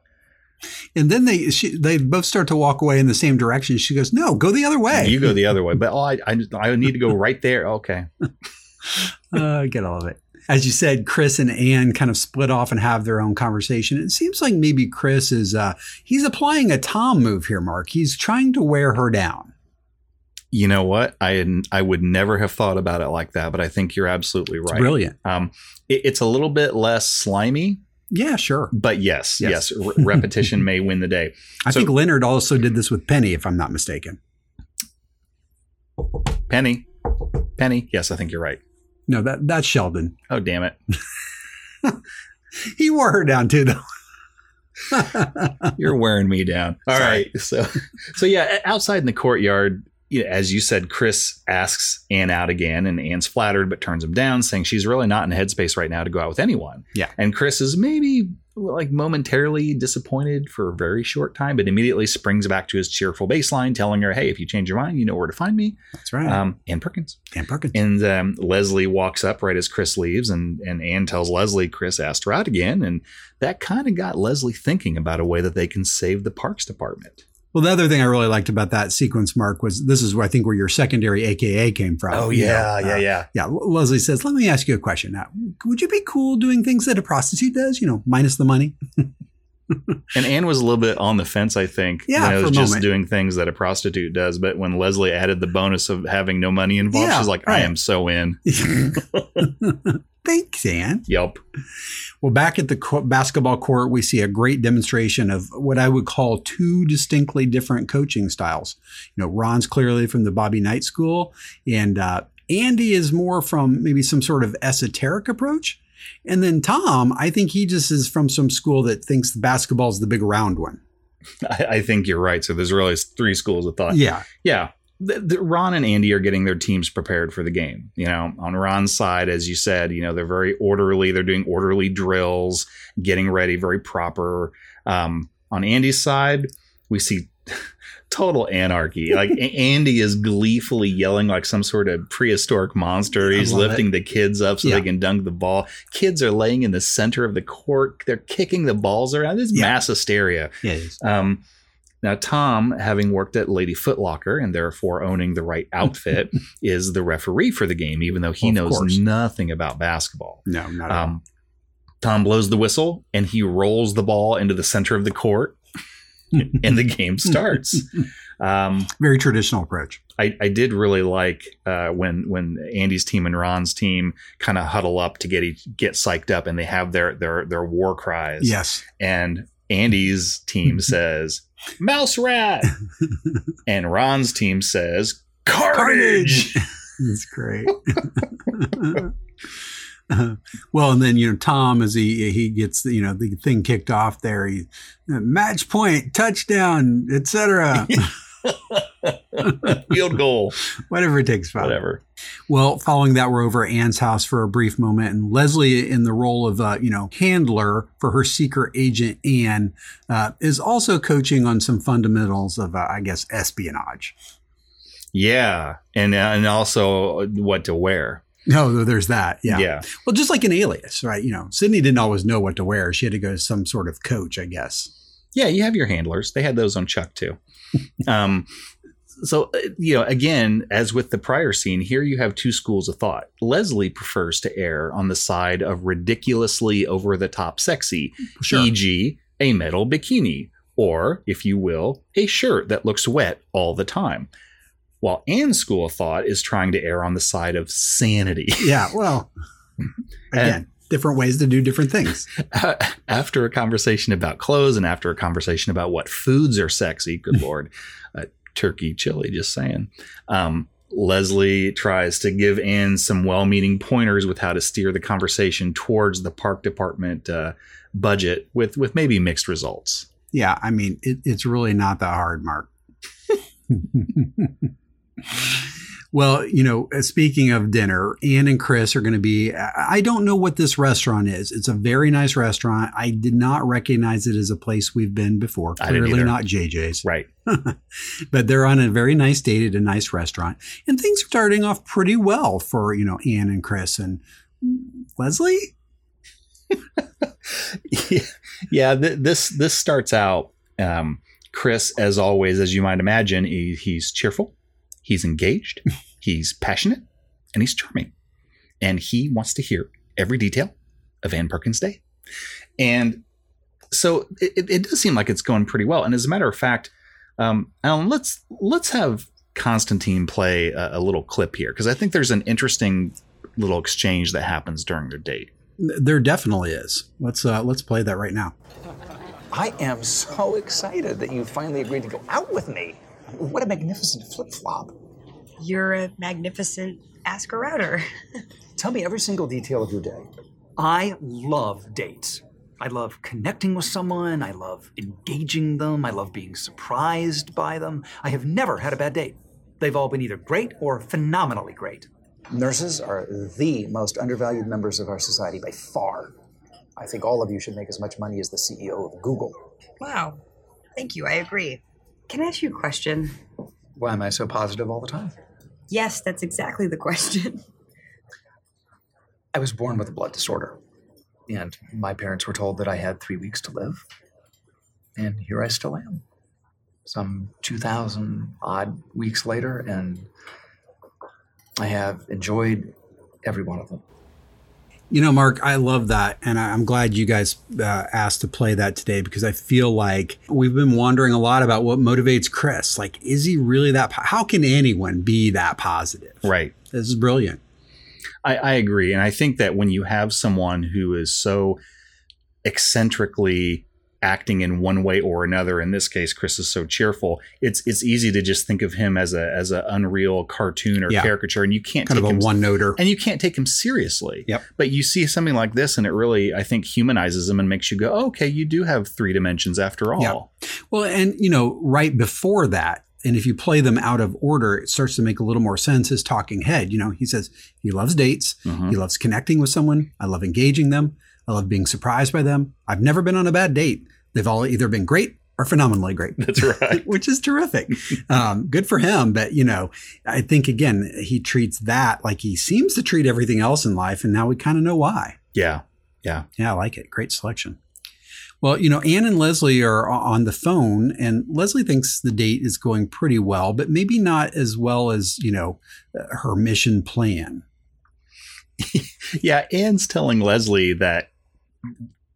and then they she, they both start to walk away in the same direction. She goes, "No, go the other way." You go the other way. But oh, I, I I need to go right there. Okay, Uh, get all of it. As you said, Chris and Anne kind of split off and have their own conversation. It seems like maybe Chris is uh, he's applying a Tom move here, Mark. He's trying to wear her down. you know what? I had, I would never have thought about it like that, but I think you're absolutely It's right. brilliant. Um, it, it's a little bit less slimy, Yeah, sure. but yes, Yes. yes, re- repetition may win the day. I So- think Leonard also did this with Penny, if I'm not mistaken. Penny, Penny. Yes, I think you're right. No, that that's Sheldon. Oh, damn it. He wore her down too, though. You're wearing me down. All Sorry. right. So, so yeah, outside in the courtyard, you know, as you said, Chris asks Anne out again, and Anne's flattered but turns him down, saying she's really not in headspace right now to go out with anyone. Yeah. And Chris is maybe like momentarily disappointed for a very short time, but immediately springs back to his cheerful baseline, telling her, "Hey, if you change your mind, you know where to find me." That's right. Um, Anne Perkins. Dan Perkins. And um, Leslie walks up right as Chris leaves, and and Anne tells Leslie Chris asked her out again, and that kind of got Leslie thinking about a way that they can save the Parks Department. Well, the other thing I really liked about that sequence, Mark, was this is where I think where your secondary AKA came from. Oh You know, yeah, uh, yeah, yeah. Yeah, Leslie says, "Let me ask you a question. Now, would you be cool doing things that a prostitute does? You know, minus the money." And Anne was a little bit on the fence, I think. Yeah, when it for was a just moment. doing things that a prostitute does. But when Leslie added the bonus of having no money involved, Yeah, she's like, I am so in. Thanks, Anne. Yep. Well, back at the co- basketball court, we see a great demonstration of what I would call two distinctly different coaching styles. You know, Ron's clearly from the Bobby Knight school, and uh, Andy is more from maybe some sort of esoteric approach. And then Tom, I think he just is from some school that thinks basketball is the big round one. I, I think you're right. So there's really three schools of thought. Yeah. Yeah. The, the, Ron and Andy are getting their teams prepared for the game. You know, on Ron's side, as you said, you know, they're very orderly. They're doing orderly drills, getting ready, very proper. Um, on Andy's side, we see total anarchy. Like Andy is gleefully yelling like some sort of prehistoric monster. He's lifting the kids up so Yeah. they can dunk the ball. Kids are laying in the center of the court. They're kicking the balls around. This Yeah. mass hysteria. Yeah. it. Um, now, Tom, having worked at Lady Footlocker and therefore owning the right outfit, is the referee for the game, even though he Of knows course. nothing about basketball. No, not at all. Um, Tom blows the whistle and he rolls the ball into the center of the court. and the game starts. Um, Very traditional approach. I, I did really like uh, when when Andy's team and Ron's team kind of huddle up to get each, get psyched up, and they have their their their war cries. Yes, and Andy's team says mouse rat, and Ron's team says carnage. That's great. Uh, well, and then you know Tom as he he gets you know the thing kicked off there, he match point, touchdown, etc. Field goal. Whatever it takes. Whatever. Well, following that, we're over at Anne's house for a brief moment, and Leslie, in the role of uh, you know handler for her secret agent Anne, uh, is also coaching on some fundamentals of uh, I guess espionage. Yeah, and uh, and also what to wear. No, there's that. Yeah. Yeah. Well, just like an alias, right? You know, Sydney didn't always know what to wear. She had to go to some sort of coach, I guess. Yeah, you have your handlers. They had those on Chuck too. um, so uh, you know again as with the prior scene here you have two schools of thought leslie prefers to err on the side of ridiculously over the top sexy sure. e.g a metal bikini or if you will a shirt that looks wet all the time while Ann's school of thought is trying to err on the side of sanity yeah well again and, different ways to do different things. after a conversation about clothes and after a conversation about what foods are sexy, good lord, turkey chili, just saying. Um, Leslie tries to give Ann some well meaning pointers with how to steer the conversation towards the park department uh, budget with, with maybe mixed results. Yeah, I mean, it, it's really not that hard, Mark. Well, you know, uh, speaking of dinner, Ann and Chris are going to be. I don't know what this restaurant is. It's a very nice restaurant. I did not recognize it as a place we've been before. Clearly not JJ's. Right. but they're on a very nice date at a nice restaurant. And things are starting off pretty well for, you know, Ann and Chris and Leslie. yeah, yeah th- this this starts out um, Chris, as always, as you might imagine, he, he's cheerful He's engaged, he's passionate, and he's charming. And he wants to hear every detail of Ann Perkins' day. And so it, it, does seem like it's going pretty well. And as a matter of fact, um, Alan, let's let's have Constantine play a, a little clip here because I think there's an interesting little exchange that happens during their date. There definitely is. Let's uh, let's play that right now. I am so excited that you finally agreed to go out with me. What a magnificent flip flop. You're a magnificent ask a router. Tell me every single detail of your day. I love dates. I love connecting with someone. I love engaging them. I love being surprised by them. I have never had a bad date. They've all been either great or phenomenally great. Nurses are the most undervalued members of our society by far. I think all of you should make as much money as the CEO of Google. Wow. Thank you. I agree. Can I ask you a question? Why am I so positive all the time? Yes, that's exactly the question. I was born with a blood disorder, and my parents were told that I had three weeks to live. And here I still am, some 2,000 odd weeks later, and I have enjoyed every one of them. You know, Mark, I love that. And I'm glad you guys uh, asked to play that today because I feel like we've been wondering a lot about what motivates Chris. Like, is he really that? Po- How can anyone be that positive? Right. This is brilliant. I, I agree. And I think that when you have someone who is so eccentrically acting in one way or another. In this case, Chris is so cheerful. It's it's easy to just think of him as a as an unreal cartoon or yeah. caricature, and you can't kind take of a one noter, and you can't take him seriously. Yep. But you see something like this, and it really, I think, humanizes him and makes you go, oh, okay, you do have three dimensions after all. Yeah. Well, and you know, right before that, and if you play them out of order, it starts to make a little more sense. His talking head, you know, he says he loves dates, mm-hmm. he loves connecting with someone, I love engaging them, I love being surprised by them. I've never been on a bad date. They've all either been great or phenomenally great. That's right. which is terrific. Um, good for him. But, you know, I think, again, he treats that like he seems to treat everything else in life. And now we kind of know why. Yeah. Yeah. Yeah. I like it. Great selection. Well, you know, Ann and Leslie are on the phone, and Leslie thinks the date is going pretty well, but maybe not as well as, you know, her mission plan. yeah. Ann's telling Leslie that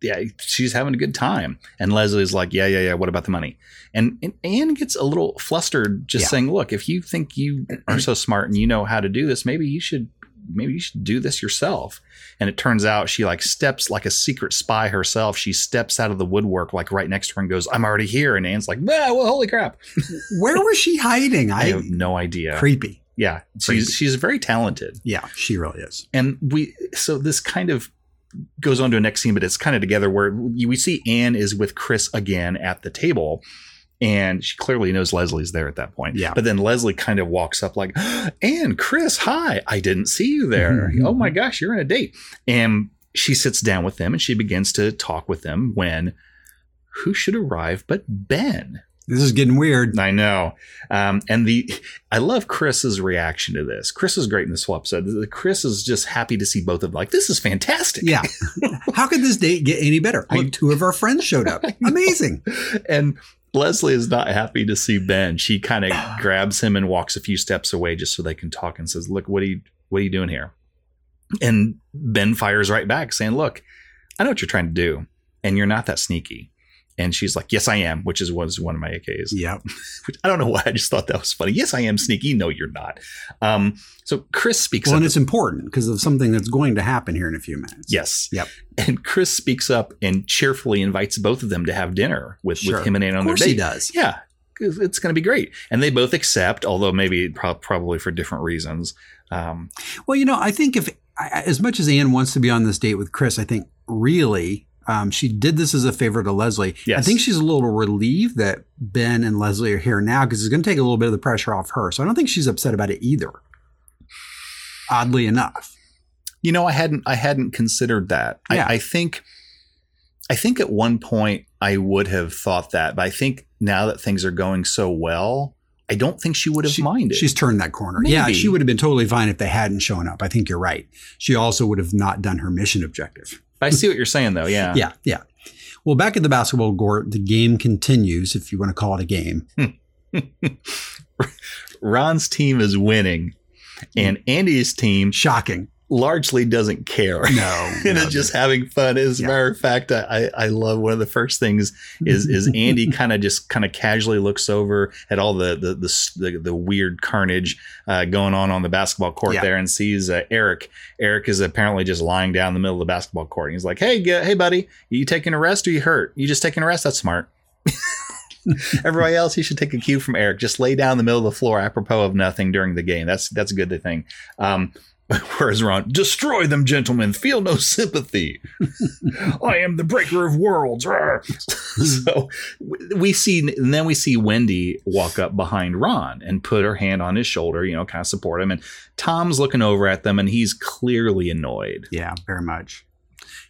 yeah, she's having a good time. And Leslie's like, yeah, yeah, yeah. What about the money? And, and Ann gets a little flustered, just Yeah. saying, look, if you think you are so smart and you know how to do this, maybe you should, maybe you should do this yourself. And it turns out she like steps like a secret spy herself. She steps out of the woodwork like right next to her and goes, I'm already here. And Ann's like, ah, well, holy crap. Where was she hiding? I I, have no idea. creepy. Yeah, Creepy. she's she's very talented. Yeah, she really is. And we so this kind of goes on to a next scene, but it's kind of together where we see Ann is with Chris again at the table. And she clearly knows Leslie's there at that point. Yeah. But then Leslie kind of walks up like, Ann, Chris, hi. I didn't see you there. Mhm. oh my gosh, you're on a date. And she sits down with them and she begins to talk with them when who should arrive but Ben? This is getting weird. I know. Um, and the I love Chris's reaction to this. Chris is great in this swap episode. Chris is just happy to see both of them. Like, this is fantastic. Yeah. How could this date get any better? Look, two of our friends showed up. Amazing. And Leslie is not happy to see Ben. She kind of grabs him and walks a few steps away just so they can talk and says, Look, what are you what are you doing here? And Ben fires right back, saying, Look, I know what you're trying to do, and you're not that sneaky. And she's like, Yes, I am, which is was one of my AKs. Yeah, Which I don't know why. I just thought that was funny. Yes, I am sneaky. No, you're not. Um, so Chris speaks Well, up. and it's important because of something that's going to happen here in a few minutes. yes. Yep. And Chris speaks up and cheerfully invites both of them to have dinner with, Sure. with him and Ann on their course he date. does. Yeah. It's going to be great. And they both accept, although maybe pro- probably for different reasons. Um, Well, you know, I think if as much as Ann wants to be on this date with Chris, I think really um, she did this as a favor to Leslie. I think she's a little relieved that Ben and Leslie are here now because it's going to take a little bit of the pressure off her. So I don't think she's upset about it either. Oddly enough. you know, I hadn't I hadn't considered that. Yeah. I, I think I think at one point I would have thought that, but I think now that things are going so well, I don't think she would have She- minded. She's turned that corner. Yeah, she would have been totally fine if they hadn't shown up. I think you're right. She also would have not done her mission objective. I see what you're saying though. Yeah. Yeah, yeah. Well, back at the basketball court, the game continues, if you want to call it a game. Ron's team is winning, and mm. Andy's team Shocking. Largely doesn't care. No. and no, just having fun. As a matter of fact, I, I love one of the first things is is Andy kind of just kind of casually looks over at all the the the, the, the weird carnage uh, going on on the basketball court Yeah. there and sees uh, Eric. Eric is apparently just lying down in the middle of the basketball court. And he's like, "Hey, g- hey, buddy, you taking a rest or you hurt? You just taking a rest? That's smart." Everybody else, you should take a cue from Eric. Just lay down in the middle of the floor, apropos of nothing during the game. That's that's a good thing. Um, whereas Ron, destroy them, gentlemen. Feel no sympathy. I am the breaker of worlds. So we see, and then we see Wendy walk up behind Ron and put her hand on his shoulder, you know, kind of support him. And Tom's looking over at them, and he's clearly annoyed. Yeah, very much.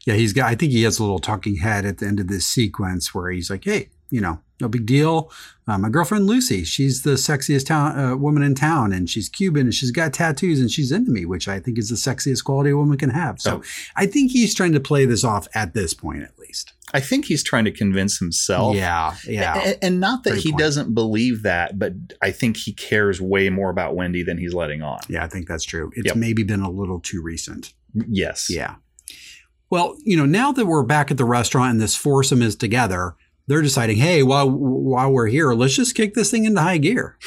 Yeah, he's got. I think he has a little talking head at the end of this sequence where he's like, "Hey, you know, no big deal. Uh, my girlfriend Lucy, she's the sexiest town uh, woman in town, and she's Cuban, and she's got tattoos, and she's into me, which I think is the sexiest quality a woman can have. So, Oh. I think he's trying to play this off at this point, at least. I think he's trying to convince himself. Yeah, yeah. A- And, not that Great he point. doesn't believe that, but I think he cares way more about Wendy than he's letting on. Yeah, I think that's true. It's Yep. maybe been a little too recent. Yes. Yeah. Well, you know, now that we're back at the restaurant and this foursome is together, they're deciding, hey, while while we're here, let's just kick this thing into high gear.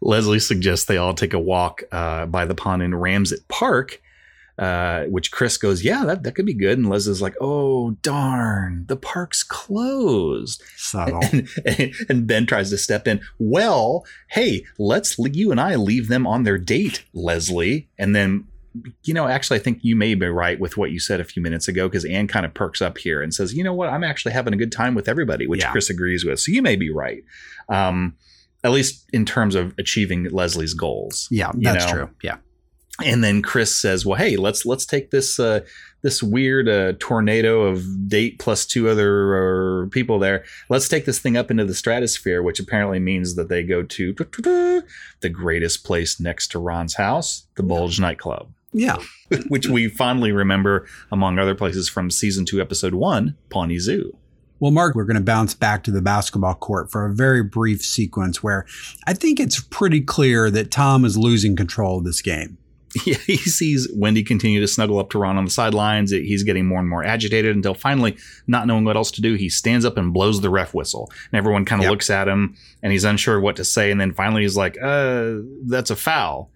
Leslie suggests they all take a walk uh, by the pond in Ramsett Park, uh, which Chris goes, Yeah, that, that could be good. And Leslie's like, Oh, darn, the park's closed. Subtle. And, and Ben tries to step in. Well, hey, let's you and I leave them on their date, Leslie. And then, you know, actually, I think you may be right with what you said a few minutes ago because Ann kind of perks up here and says, You know what? I'm actually having a good time with everybody, which Yeah. Chris agrees with. So you may be right. Um, at least in terms of achieving Leslie's goals. yeah, that's know? true. Yeah. And then Chris says, "Well, hey, let's let's take this uh, this weird uh, tornado of date plus two other uh, people there. Let's take this thing up into the stratosphere, which apparently means that they go to the greatest place next to Ron's house, the Bulge nightclub, Yeah. which we fondly remember among other places from season two, episode one, Pawnee Zoo. Well, Mark, we're going to bounce back to the basketball court for a very brief sequence where I think it's pretty clear that Tom is losing control of this game. Yeah, he sees Wendy continue to snuggle up to Ron on the sidelines. He's getting more and more agitated until finally, not knowing what else to do, he stands up and blows the ref whistle. And everyone kind of Yep. looks at him and he's unsure what to say. And then finally he's like, uh, that's a foul.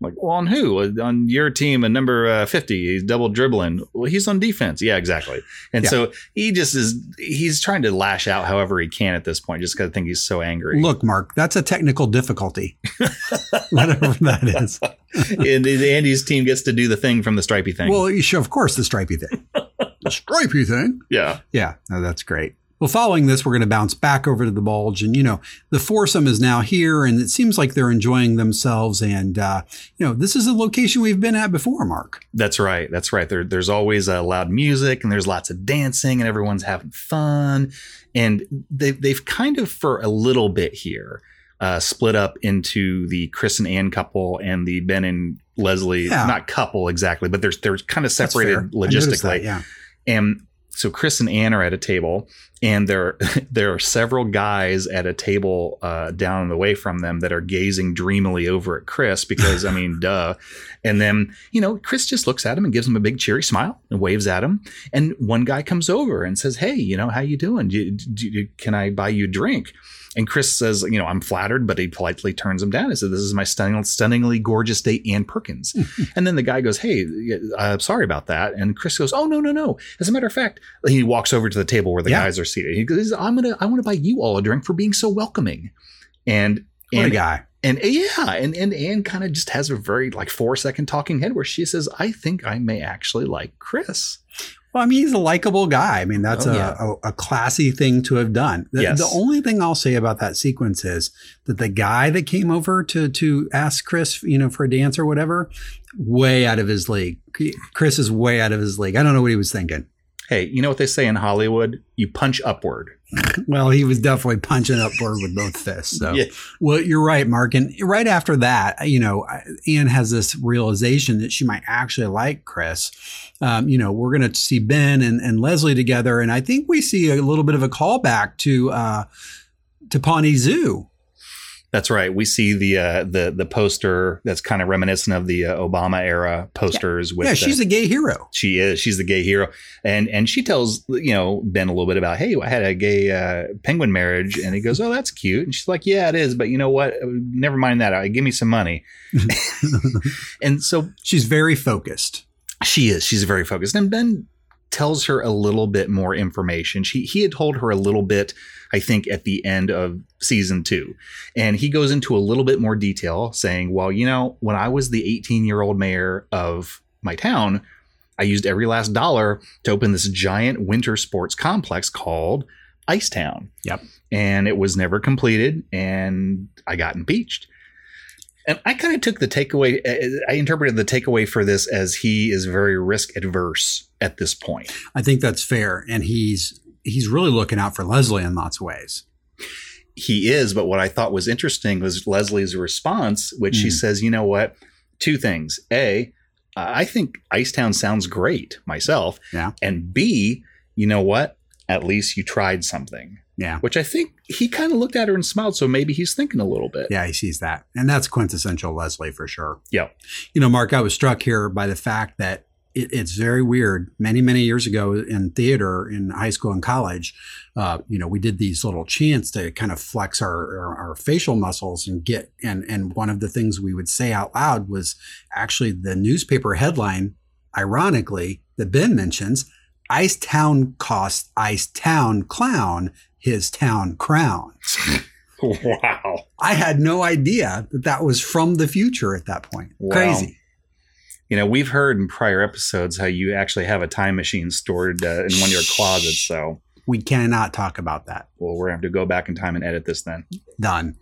Like, well, on who? On your team, at number uh, 50, he's double dribbling. Well, he's on defense. Yeah, exactly. And Yeah. so he just is, he's trying to lash out however he can at this point, just because I think he's so angry. Look, Mark, that's a technical difficulty. Whatever that is. and, and Andy's team gets to do the thing from the stripy thing. Well, you should, of course, the stripy thing. The stripy thing. yeah. Yeah, no, that's great. Well, following this, we're going to bounce back over to the bulge, and you know, the foursome is now here, and it seems like they're enjoying themselves. And uh, you know, this is a location we've been at before, Mark. That's right. That's right. There, there's always uh, loud music and there's lots of dancing and everyone's having fun. And they, they've kind of, for a little bit here, uh, split up into the Chris and Ann couple and the Ben and Leslie, Yeah. not couple exactly, but there's they're kind of separated fair. I noticed logistically. that, yeah. And so Chris and Ann are at a table, and there there are several guys at a table uh, down the way from them that are gazing dreamily over at Chris because I mean, duh. And then you know, Chris just looks at him and gives him a big cheery smile and waves at him. And one guy comes over and says, "Hey, you know, how you doing? Do you, do can I buy you a drink?" And Chris says, you know, I'm flattered, but he politely turns him down. He said, this is my stunning, stunningly gorgeous date, Ann Perkins. Hmm. and then the guy goes, hey, I'm uh, sorry about that. And Chris goes, oh, no, no, no. As a matter of fact, he walks over to the table where the Yeah. guys are seated. He goes, I'm going to, I want to buy you all a drink for being so welcoming. And, What a and guy. and yeah, and and Ann kind of just has a very like four second talking head where she says, "I think I may actually like Chris." Well, I mean, he's a likable guy. I mean, that's Oh, a, yeah. a, a classy thing to have done. The, Yes. the only thing I'll say about that sequence is that the guy that came over to to ask Chris, you know, for a dance or whatever, way out of his league. Chris is way out of his league. I don't know what he was thinking. Hey, you know what they say in Hollywood? You punch upward. Well, he was definitely punching upward with both fists. So, Yeah. well, you're right, Mark. And right after that, you know, Ann has this realization that she might actually like Chris. Um, you know, we're going to see Ben and, and Leslie together, and I think we see a little bit of a callback to uh, to Pawnee Zoo. That's right. We see the uh, the the poster that's kind of reminiscent of the uh, Obama era posters. With yeah, she's uh, a gay hero. she is she's the gay hero, and and she tells you know Ben a little bit about hey I had a gay uh, penguin marriage, and he goes oh that's cute, and she's like yeah it is, but you know what never mind that Uh, give me some money, and so She's very focused. she is. She's very focused. And Ben tells her a little bit more information. She he had told her a little bit, I think, at the end of season two. And he goes into a little bit more detail, saying, Well, you know, when I was the 18-year-old mayor of my town, I used every last dollar to open this giant winter sports complex called Icetown. Yep. And it was never completed, and I got impeached. And I kind of took the takeaway, I interpreted the takeaway for this as he is very risk adverse at this point. I think that's fair, and he's he's really looking out for Leslie in lots of ways. He is, but what I thought was interesting was Leslie's response, which she Mm. says, you know what? Two things. A, I think Icetown sounds great myself. Yeah. And B, you know what? At least you tried something. Yeah. Which I think he kind of looked at her and smiled. So maybe he's thinking a little bit. Yeah, he sees that. And that's quintessential Leslie for sure. Yeah. You know, Mark, I was struck here by the fact that it, it's very weird. Many, many years ago in theater, in high school and college, uh, you know, we did these little chants to kind of flex our, our, our facial muscles and get, and, and one of the things we would say out loud was actually the newspaper headline, ironically, that Ben mentions, Ice Town costs Ice Town clown his town crown. wow. I had no idea that that was from the future at that point. Wow. Crazy. You know, we've heard in prior episodes how you actually have a time machine stored uh, in one of your closets. So, We cannot talk about that. well, we're going to have to go back in time and edit this then. Done.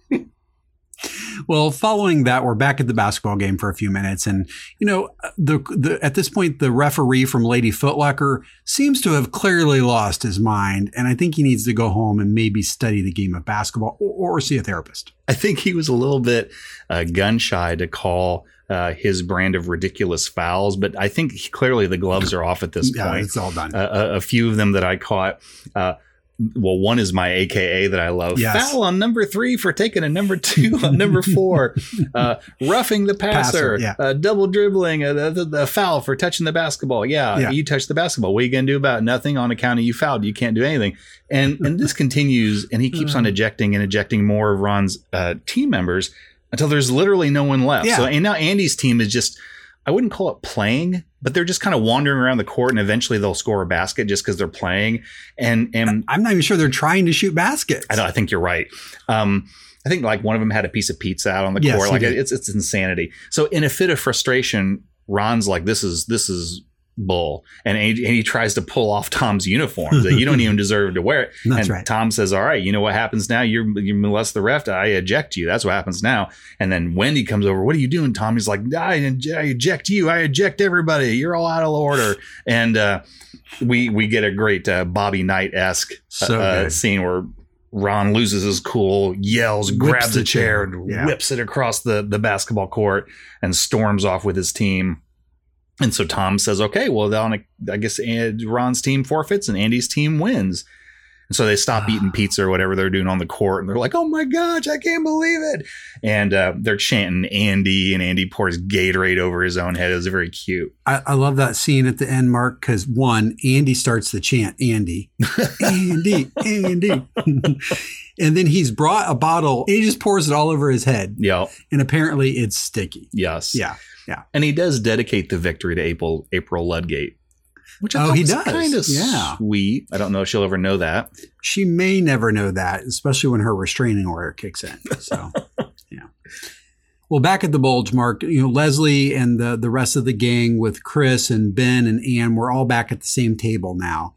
Well, following that, we're back at the basketball game for a few minutes, and you know, the the at this point, the referee from Lady Foot Locker seems to have clearly lost his mind, and I think he needs to go home and maybe study the game of basketball or, or see a therapist. I think he was a little bit uh, gun shy to call uh, his brand of ridiculous fouls, but I think he- clearly the gloves are off at this Yeah, point. it's all done. Uh, a, a few of them that I caught. Well, one is my AKA that I love. Yes. Foul on number three for taking a number two on number four. uh, roughing the passer. Passer, yeah. uh, double dribbling. Uh, the, the, the foul for touching the basketball. Yeah, Yeah. you touched the basketball. What are you going to do about it? nothing on account of you fouled? You can't do anything. And and this continues, and he keeps on ejecting and ejecting more of Ron's uh, team members until there's literally no one left. Yeah. So and now Andy's team is just. I wouldn't call it playing, but they're just kind of wandering around the court, and eventually they'll score a basket just because they're playing. And and I'm not even sure they're trying to shoot baskets. I, know, I think you're right. Um, I think like one of them had a piece of pizza out on the Yes, court. Like it's it's insanity. So in a fit of frustration, Ron's like, "This is this is bull," and he, and he tries to pull off Tom's uniform. that you don't even deserve to wear it. That's and right. Tom says, "All right, you know what happens now? You you molest the ref. I eject you. That's what happens now." And then Wendy comes over. What are you doing, Tom? He's like, "I, I eject you. I eject everybody. You're all out of order." And uh, we we get a great uh, Bobby Knight esque So uh, scene where Ron loses his cool, yells, Whips grabs a chair, chair. and Yeah. whips it across the, the basketball court and storms off with his team. And so Tom says, okay, well, then I guess Ron's team forfeits and Andy's team wins. And so they stop eating pizza or whatever they're doing on the court. And they're like, oh my gosh, I can't believe it. And uh, they're chanting Andy, and Andy pours Gatorade over his own head. It was very cute. I, I love that scene at the end, Mark, because one, Andy starts the chant, Andy, Andy, Andy. and then he's brought a bottle, and he just pours it all over his head. Yeah. And apparently it's sticky. Yes. Yeah. Yeah. And he does dedicate the victory to April April Ludgate, which I Oh, he does. kind of Yeah. sweet. I don't know if she'll ever know that. She may never know that, especially when her restraining order kicks in. So, yeah. Well, back at the Bulge, Mark, you know, Leslie and the, the rest of the gang with Chris and Ben and Ann, we're all back at the same table now.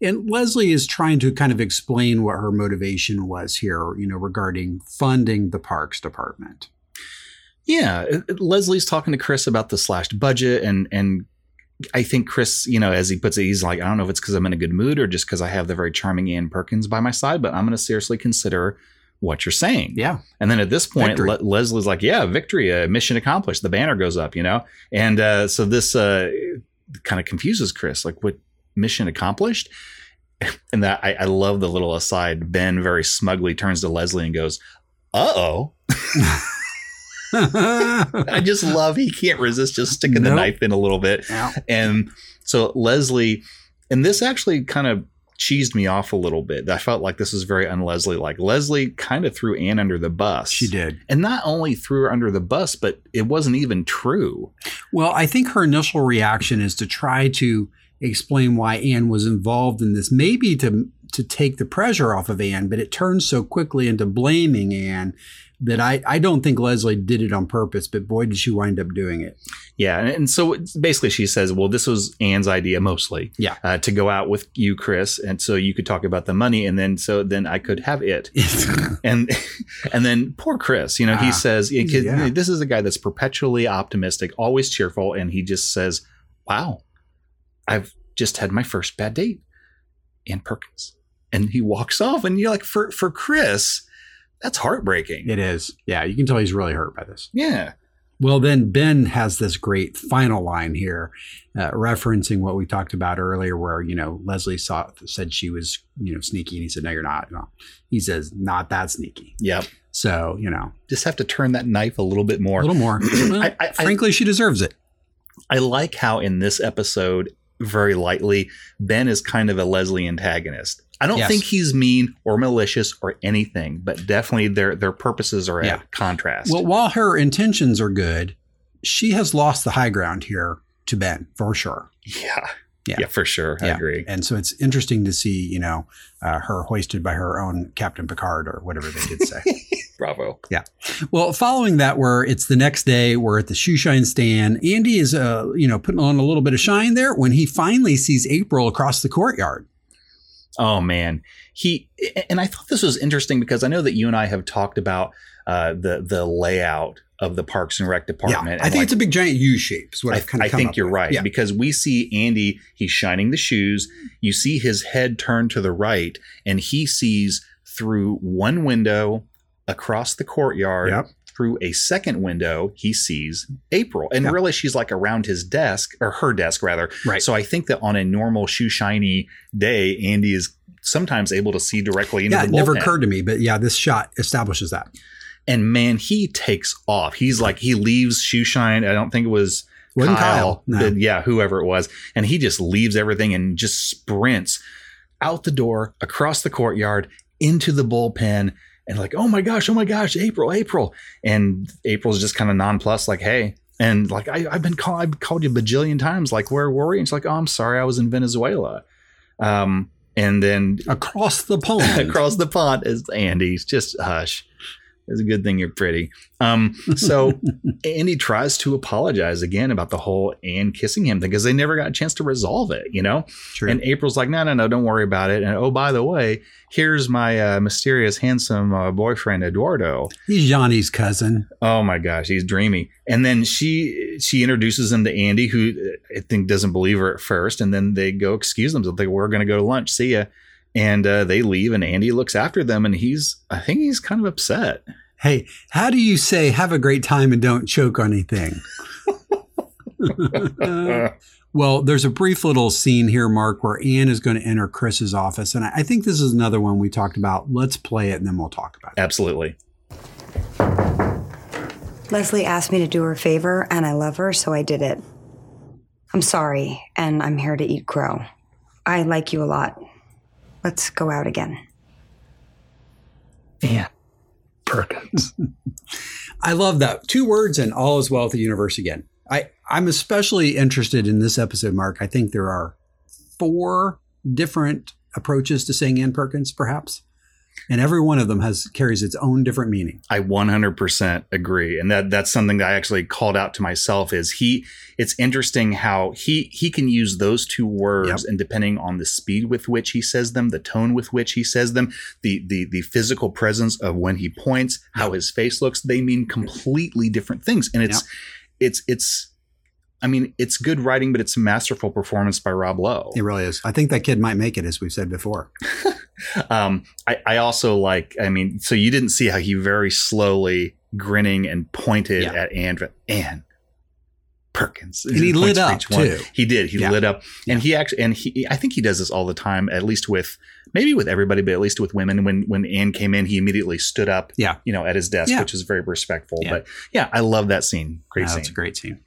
And Leslie is trying to kind of explain what her motivation was here, you know, regarding funding the parks department. Yeah, it- it- Leslie's talking to Chris about the slashed budget, and and I think Chris, you know, as he puts it, he's like, I don't know if it's because I'm in a good mood or just because I have the very charming Ann Perkins by my side, but I'm going to seriously consider what you're saying. Yeah. And then at this point, Le- Leslie's like, yeah, victory, uh, mission accomplished. The banner goes up, you know? And uh, so this uh, kind of confuses Chris, like, what mission accomplished? And that I, I love the little aside. Ben very smugly turns to Leslie and goes, uh oh. I just love he can't resist just sticking the knife in a little bit. And so Leslie, and this actually kind of cheesed me off a little bit. I felt like this was very un-Leslie like. Leslie kind of threw Ann under the bus. She did. And not only threw her under the bus, but it wasn't even true. Well, I think her initial reaction is to try to explain why Ann was involved in this, maybe to to take the pressure off of Ann, but it turns so quickly into blaming Ann that I, I don't think Leslie did it on purpose, but boy, did she wind up doing it. Yeah, and, so basically she says, "Well, this was Ann's idea mostly, Yeah. uh, to go out with you, Chris, and so you could talk about the money, and then so then I could have it." and and then poor Chris, you know, he Ah, says, yeah. "This is a guy that's perpetually optimistic, always cheerful," and he just says, "Wow, I've just had my first bad date, Ann Perkins," and he walks off, and you're like, for for Chris, that's heartbreaking. It is. Yeah, you can tell he's really hurt by this. Yeah. Well, then Ben has this great final line here, uh, referencing what we talked about earlier, where you know Leslie saw said she was you know sneaky, and he said, "No, you're not." No. He says, "Not that sneaky." Yep. So you know, Just have to turn that knife a little bit more. a little more. Well, I- I- I- frankly, she deserves it. I like how in this episode, very lightly, Ben is kind of a Leslie antagonist. I don't Yes. think he's mean or malicious or anything, but definitely their their purposes are Yeah. at contrast. Well, while her intentions are good, she has lost the high ground here to Ben for sure. yeah. Yeah. yeah, for sure. I Yeah. agree. And so it's interesting to see, you know, uh, her hoisted by her own Captain Picard or whatever they did say. Bravo. Yeah. Well, following that, where it's the next day, we're at the shoe shine stand. Andy is, uh, you know, putting on a little bit of shine there when he finally sees April across the courtyard. Oh man, he and I thought this was interesting because I know that you and I have talked about uh, the the layout of the Parks and Rec department. yeah, I think like- it's a big giant U shape. Is what I, I've kind I of come think you're with. right Yeah. because we see Andy, he's shining the shoes. You see his head turn to the right, and he sees through one window across the courtyard. Yep. Through a second window, he sees April. And Yeah. really, she's like around his desk, or her desk rather. Right. So I think that on a normal shoe shiny day, Andy is sometimes able to see directly into yeah, the it never occurred to me, but yeah, this shot establishes that. And man, he takes off. He's like he leaves Shoeshine. I don't think it was Wasn't Kyle. Kyle, no. but yeah, whoever it was, and he just leaves everything and just sprints out the door, across the courtyard, into the bullpen, and like, oh my gosh, oh my gosh, April, April, and April's just kind of nonplussed, like, hey. And like I, I've been called, I've called you a bajillion times. Like, where were you? And she's like, oh, I'm sorry, I was in Venezuela. Um, and then across the pond, across the pond is Andy's just hush. It's a good thing you're pretty. Um, so Andy tries to apologize again about the whole Ann kissing him thing because they never got a chance to resolve it, you know? True. And April's like, no, no, no, don't worry about it. And oh, by the way, here's my uh, mysterious, handsome uh, boyfriend, Eduardo. He's Johnny's cousin. Oh my gosh, he's dreamy. And then she she introduces him to Andy, who uh, I think doesn't believe her at first. And then they go excuse themselves. They we're going to go to lunch. See ya. And uh, they leave, and Andy looks after them, and he's I think he's kind of upset. Hey, how do you say have a great time and don't choke on anything? well, there's a brief little scene here, Mark, where Ann is going to enter Chris's office. And I I think this is another one we talked about. Let's play it and then we'll talk about it. Absolutely. Leslie asked me to do her a favor, and I love her, so I did it. I'm sorry, and I'm here to eat crow. I like you a lot. Let's go out again. Yeah. Perkins. I love that. Two words and all is well with the universe again. I, I'm especially interested in this episode, Mark. I think there are four different approaches to saying Ann Perkins, perhaps. And every one of them has carries its own different meaning. I 100% agree, and that that's something that I actually called out to myself. Is he? It's interesting how he he can use those two words, Yep. and depending on the speed with which he says them, the tone with which he says them, the the the physical presence of when he points, how his face looks, they mean completely different things, and it's it's it's. I mean, it's good writing, but it's a masterful performance by Rob Lowe. It really is. I think that kid might make it, as we've said before. Um, I, I also like, I mean, so you didn't see how he very slowly grinning and pointed Yeah. at Ann, Ann Perkins. And he lit up, each one. too. He did. He Yeah. lit up, and he actually, and he, I think he does this all the time, at least with maybe with everybody, but at least with women. When when Ann came in, he immediately stood up, Yeah. you know, at his desk, Yeah. which is very respectful. Yeah. But yeah, I love that scene. Great scene. It's a great scene.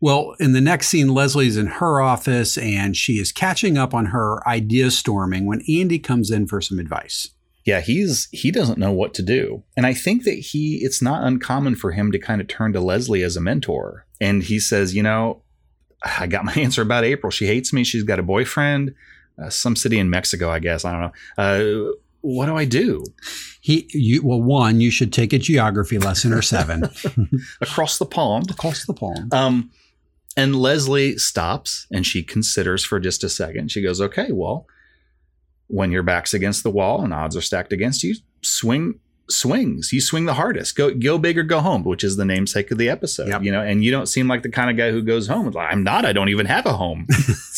Well, in the next scene, Leslie's in her office and she is catching up on her idea storming when Andy comes in for some advice. yeah he's he doesn't know what to do. And i think that he it's not uncommon for him to kind of turn to leslie as a mentor. And he says you know i got my answer about april. She hates me. She's got a boyfriend uh, some city in mexico i guess. I don't know. Uh, what do i do? He, you, well, one, you should take a geography lesson or seven. Across the pond. Across the pond. um and leslie stops and she considers for just a second. She goes okay well when your back's against the wall and odds are stacked against you swing swings. You swing the hardest. Go go big or go home which is the namesake of the episode Yep. you know? And you don't seem like the kind of guy who goes home. Like, i'm not. I don't even have a home.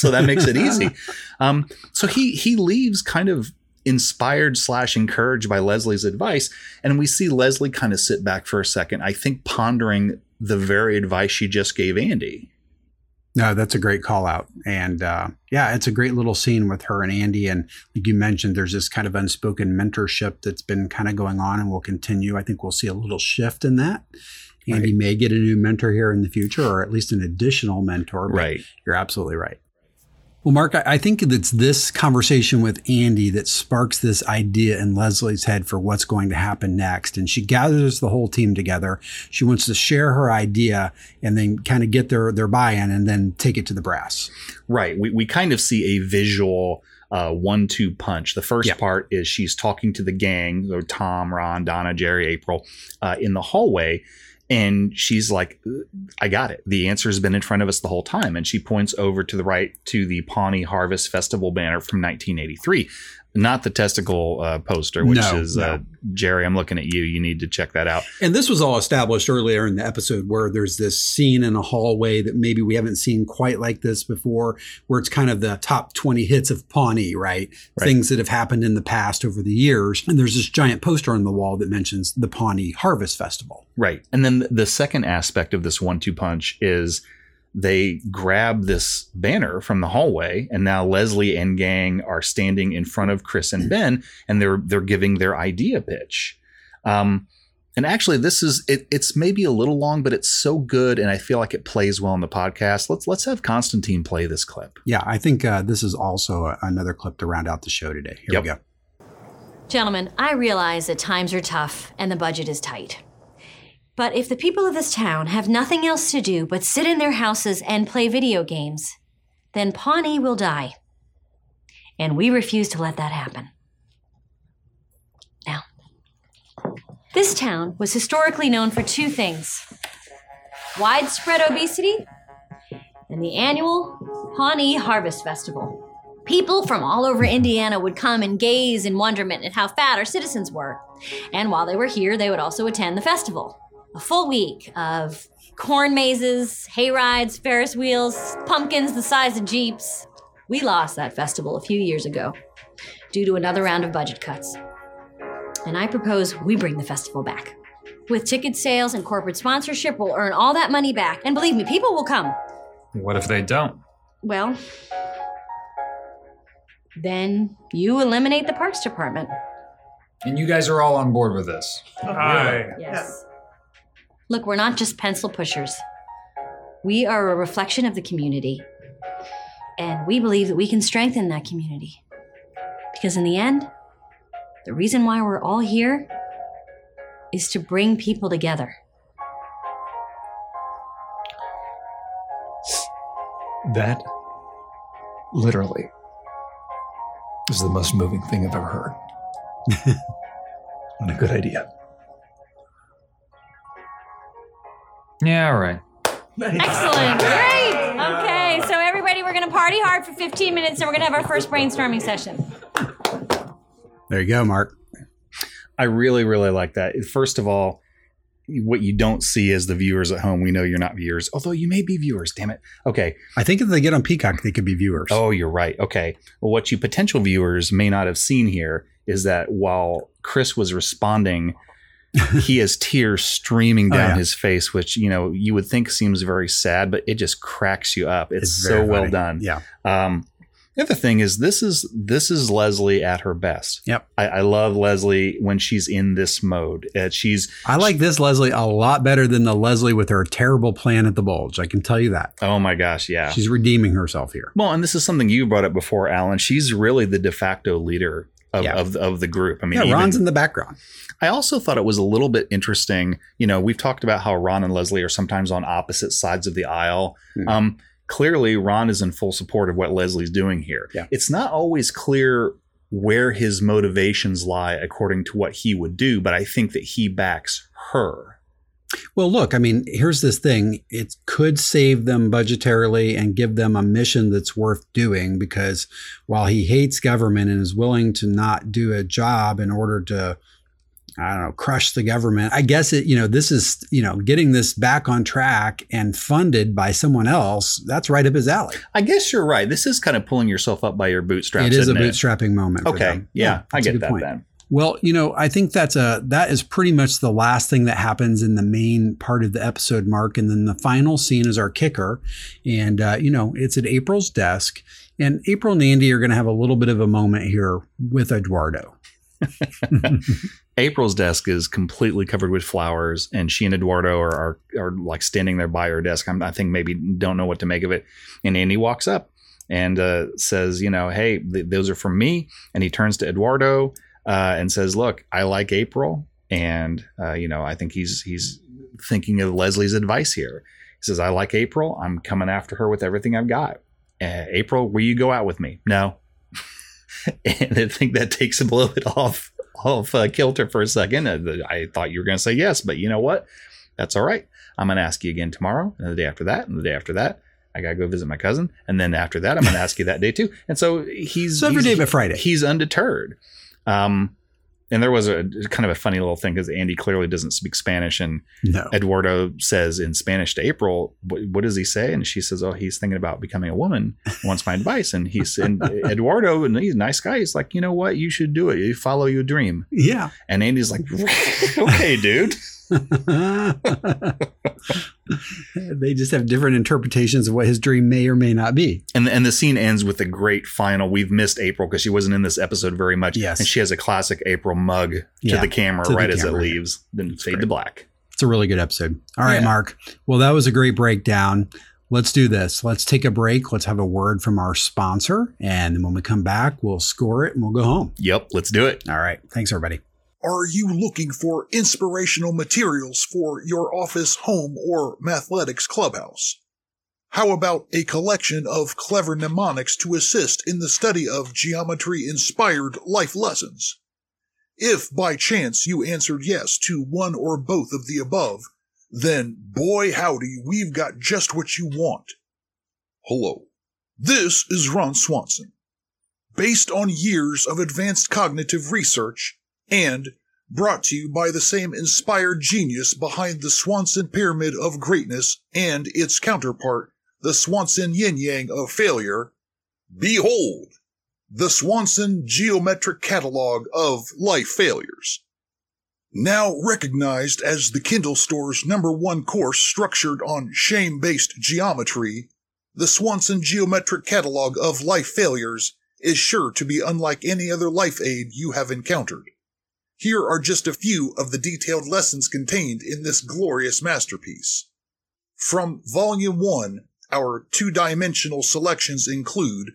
So that makes it easy. Um so he he leaves kind of inspired slash encouraged by leslie's advice. And we see leslie kind of sit back for a second i think pondering the very advice she just gave andy No, that's a great call out. And uh, yeah, it's a great little scene with her and Andy. And like you mentioned, there's this kind of unspoken mentorship that's been kind of going on and will continue. I think we'll see a little shift in that. Andy may get a new mentor here in the future, or at least an additional mentor. Right. You're absolutely right. Well, Mark, I think it's this conversation with Andy that sparks this idea in Leslie's head for what's going to happen next. And she gathers the whole team together. She wants to share her idea and then kind of get their, their buy in and then take it to the brass. Right. We, we kind of see a visual uh, one two punch. The first Yeah. part is she's talking to the gang, so Tom, Ron, Donna, Jerry, April, uh, in the hallway. And she's like, I got it. The answer has been in front of us the whole time. And she points over to the right to the Pawnee Harvest Festival banner from 1983. Not the testicle uh, poster, which No, is no. Uh, Jerry. I'm looking at you. You need to check that out. And this was all established earlier in the episode where there's this scene in a hallway that maybe we haven't seen quite like this before, where it's kind of the top 20 hits of Pawnee, right? Right. Things that have happened in the past over the years. And there's this giant poster on the wall that mentions the Pawnee Harvest Festival. Right. And then the second aspect of this one two punch is they grab this banner from the hallway, and now Leslie and gang are standing in front of Chris and Ben, and they're they're giving their idea pitch. Um, and actually, this is it, it's maybe a little long, but it's so good, and I feel like it plays well in the podcast. Let's let's have Constantine play this clip. Yeah, I think uh, this is also a, another clip to round out the show today. Here Yep. we go. Gentlemen, I realize that times are tough and the budget is tight. But if the people of this town have nothing else to do but sit in their houses and play video games, then Pawnee will die. And we refuse to let that happen. Now, this town was historically known for two things widespread obesity and the annual Pawnee Harvest Festival. People from all over Indiana would come and gaze in wonderment at how fat our citizens were. And while they were here, they would also attend the festival. A full week of corn mazes, hay rides, Ferris wheels, pumpkins the size of Jeeps. We lost that festival a few years ago due to another round of budget cuts. And I propose we bring the festival back. With ticket sales and corporate sponsorship, we'll earn all that money back. And believe me, people will come. What if they don't? Well, then you eliminate the Parks Department. And you guys are all on board with this. Aye. Yes. Look, we're not just pencil pushers. We are a reflection of the community. And we believe that we can strengthen that community. Because in the end, the reason why we're all here is to bring people together. That literally is the most moving thing I've ever heard. and a good idea. Yeah, all right. Excellent. Great. Okay, so everybody, we're going to party hard for 15 minutes and we're going to have our first brainstorming session. There you go, Mark. I really, really like that. First of all, what you don't see as the viewers at home, we know you're not viewers, although you may be viewers. Damn it. Okay. I think if they get on Peacock, they could be viewers. Oh, you're right. Okay. Well, what you potential viewers may not have seen here is that while Chris was responding, he has tears streaming Oh, down yeah. his face, which you know you would think seems very sad, but it just cracks you up. It's, It's so very well done. Yeah. Um, the other thing is this is this is Leslie at her best. Yep. I, I love Leslie when she's in this mode. Uh, she's I like this Leslie a lot better than the Leslie with her terrible plan at the bulge. I can tell you that. oh my gosh, yeah. She's redeeming herself here. Well, and this is something you brought up before, Alan. She's really the de facto leader of, Yeah. of, of the group. I mean, yeah, Ron's even- in the background. I also thought it was a little bit interesting. You know, we've talked about how Ron and Leslie are sometimes on opposite sides of the aisle. Hmm. Um, clearly, Ron is in full support of what Leslie's doing here. Yeah. It's not always clear where his motivations lie according to what he would do, but I think that he backs her. Well, look, I mean, here's this thing. It could save them budgetarily and give them a mission that's worth doing because while he hates government and is willing to not do a job in order to, I don't know, crush the government, I guess it, you know, this is, you know, getting this back on track and funded by someone else. That's right up his alley. I guess you're right. This is kind of pulling yourself up by your bootstraps. it is a bootstrapping moment. Okay. them. Yeah, I get that point. then. Well, you know, I think that's a that is pretty much the last thing that happens in the main part of the episode, Mark. And then the final scene is our kicker, and uh, you know, it's at April's desk, and April and Andy are going to have a little bit of a moment here with Eduardo. April's desk is completely covered with flowers, and she and Eduardo are are, are like standing there by her desk. I'm, I think maybe don't know what to make of it. And Andy walks up and uh, says, "You know, hey, th- those are from me." And he turns to Eduardo uh, and says, "Look, I like April, and uh, you know, I think he's he's thinking of Leslie's advice here." He says, "I like April. I'm coming after her with everything I've got." Uh, April, will you go out with me? No. and I think that takes him a little bit off off uh, kilter for a second. Uh, I thought you were going to say yes, but you know what? That's all right. I'm going to ask you again tomorrow, and the day after that, and the day after that. I gotta go visit my cousin, and then after that, I'm going to ask you that day too. And so he's So every he's- day but Friday. He's undeterred. Um, and there was a kind of a funny little thing because Andy clearly doesn't speak Spanish, and No. Eduardo says in Spanish to April, what, what does he say? And she says, "Oh, he's thinking about becoming a woman. Wants my advice." And he's and Eduardo, and he's a nice guy. He's like, you know what? You should do it. You follow your dream. Yeah. And Andy's like, okay, dude. they just have different interpretations of what his dream may or may not be. And and the scene ends with a great final. We've missed April because she wasn't in this episode very much. Yes. And she has a classic April mug to Yeah, the camera to the right as camera. it leaves. Then fade to black. It's a really good episode. All right, Yeah. Mark. Well, that was a great breakdown. Let's do this. Let's take a break. Let's have a word from our sponsor. And then when we come back, we'll score it and we'll go home. Yep, let's do it. All right. Thanks, everybody. Are you looking for inspirational materials for your office, home, or mathletics clubhouse? How about a collection of clever mnemonics to assist in the study of geometry inspired life lessons? If by chance you answered yes to one or both of the above, then boy howdy, we've got just what you want. Hello. This is Ron Swanson. Based on years of advanced cognitive research and brought to you by the same inspired genius behind the Swanson Pyramid of Greatness and its counterpart, the Swanson Yin Yang of Failure, behold, the Swanson Geometric Catalog of Life Failures. Now recognized as the Kindle Store's number one course structured on shame-based geometry, the Swanson Geometric Catalog of Life Failures is sure to be unlike any other life aid you have encountered. Here are just a few of the detailed lessons contained in this glorious masterpiece. From Volume 1, our two-dimensional selections include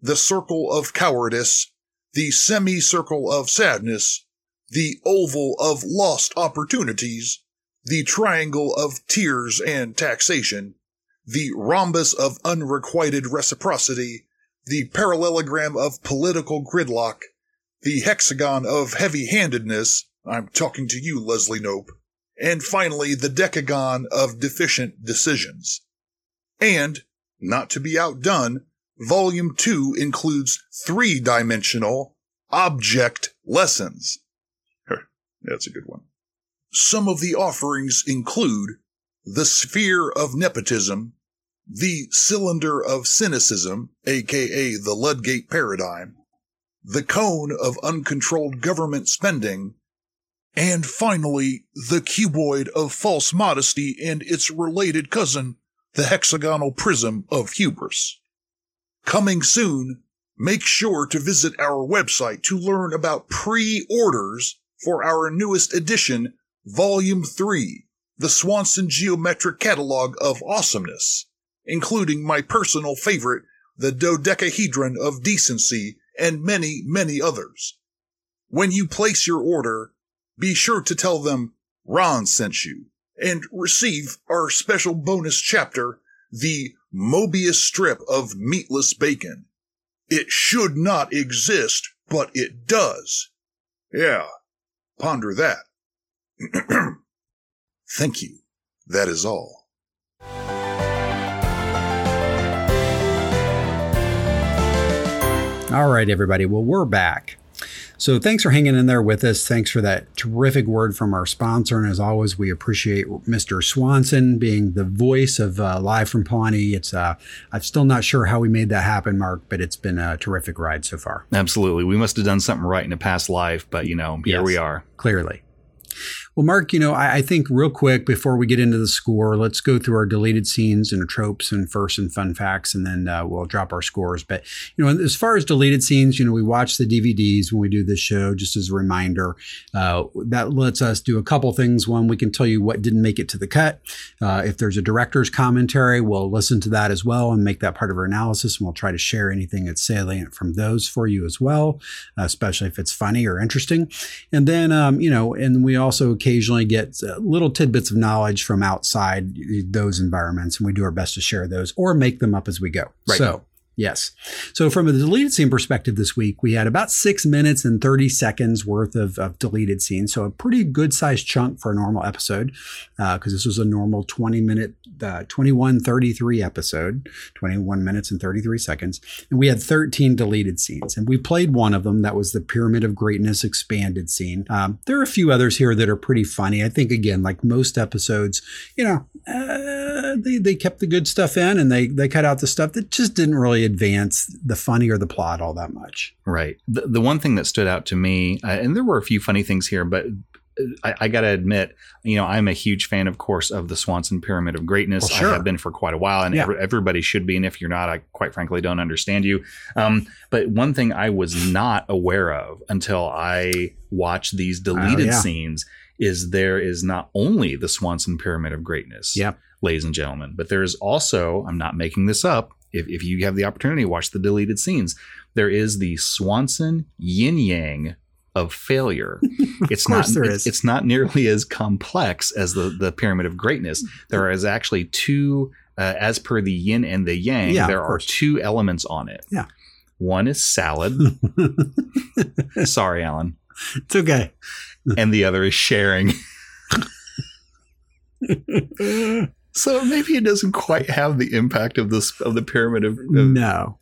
the Circle of Cowardice, the Semicircle of Sadness, the Oval of Lost Opportunities, the Triangle of Tears and Taxation, the Rhombus of Unrequited Reciprocity, the Parallelogram of Political Gridlock, the Hexagon of Heavy-Handedness, I'm talking to you, Leslie Knope, and finally the Decagon of Deficient Decisions. And, not to be outdone, Volume 2 includes three-dimensional object lessons. That's a good one. Some of the offerings include the sphere of nepotism, the cylinder of cynicism, aka the Ludgate paradigm, the cone of uncontrolled government spending, and finally, the cuboid of false modesty and its related cousin, the hexagonal prism of hubris. Coming soon, make sure to visit our website to learn about pre-orders for our newest edition, Volume 3, the Swanson Geometric Catalog of Awesomeness, including my personal favorite, the Dodecahedron of Decency, and many, many others. When you place your order, be sure to tell them Ron sent you and receive our special bonus chapter, the Mobius strip of meatless bacon. It should not exist, but it does. Yeah, ponder that. Thank you. That is all. All right, everybody. Well, we're back. So thanks for hanging in there with us. Thanks for that terrific word from our sponsor. And as always, we appreciate Mr. Swanson being the voice of uh, Live from Pawnee. It's uh, I'm still not sure how we made that happen, Mark, but it's been a terrific ride so far. Absolutely. We must have done something right in a past life, but you know, here Yes. we are. Clearly. Well, Mark, you know, I, I think real quick before we get into the score, let's go through our deleted scenes and tropes and first and fun facts, and then uh, we'll drop our scores. But, you know, as far as deleted scenes, you know, we watch the DVDs when we do this show, just as a reminder. Uh, that lets us do a couple things. One, we can tell you what didn't make it to the cut. Uh, if there's a director's commentary, we'll listen to that as well and make that part of our analysis, and we'll try to share anything that's salient from those for you as well, especially if it's funny or interesting. And then, um, you know, and we also occasionally get uh, little tidbits of knowledge from outside those environments, and we do our best to share those or make them up as we go. Right. So, Yes. So, from a deleted scene perspective this week, we had about six minutes and 30 seconds worth of, of deleted scenes. So, a pretty good sized chunk for a normal episode because this was a normal 20 minute, uh, 2133 episode, 21 minutes and 33 seconds. And we had 13 deleted scenes. And we played one of them. That was the Pyramid of Greatness expanded scene. Um, there are a few others here that are pretty funny. I think, again, like most episodes, you know, uh, they, they kept the good stuff in and they, they cut out the stuff that just didn't really advance the funny or the plot all that much. Right. The, the one thing that stood out to me, uh, and there were a few funny things here, but I, I got to admit, you know, I'm a huge fan, of course, of the Swanson Pyramid of Greatness. Well, sure. I have been for quite a while, and Yeah. every- everybody should be. And if you're not, I quite frankly don't understand you. Um, but one thing I was not aware of until I watched these deleted Oh, yeah. scenes is there is not only the Swanson Pyramid of Greatness, Yep. ladies and gentlemen, but there is also, I'm not making this up, if, if you have the opportunity to watch the deleted scenes, there is the Swanson yin yang of failure. It's not course there it's, is. it's not nearly as complex as the the pyramid of greatness. There is actually two uh, as per the yin and the yang, Yeah, there are two elements on it. Yeah. One is salad. Sorry, Alan. It's okay. And the other is sharing. so maybe it doesn't quite have the impact of this of the pyramid of, of No,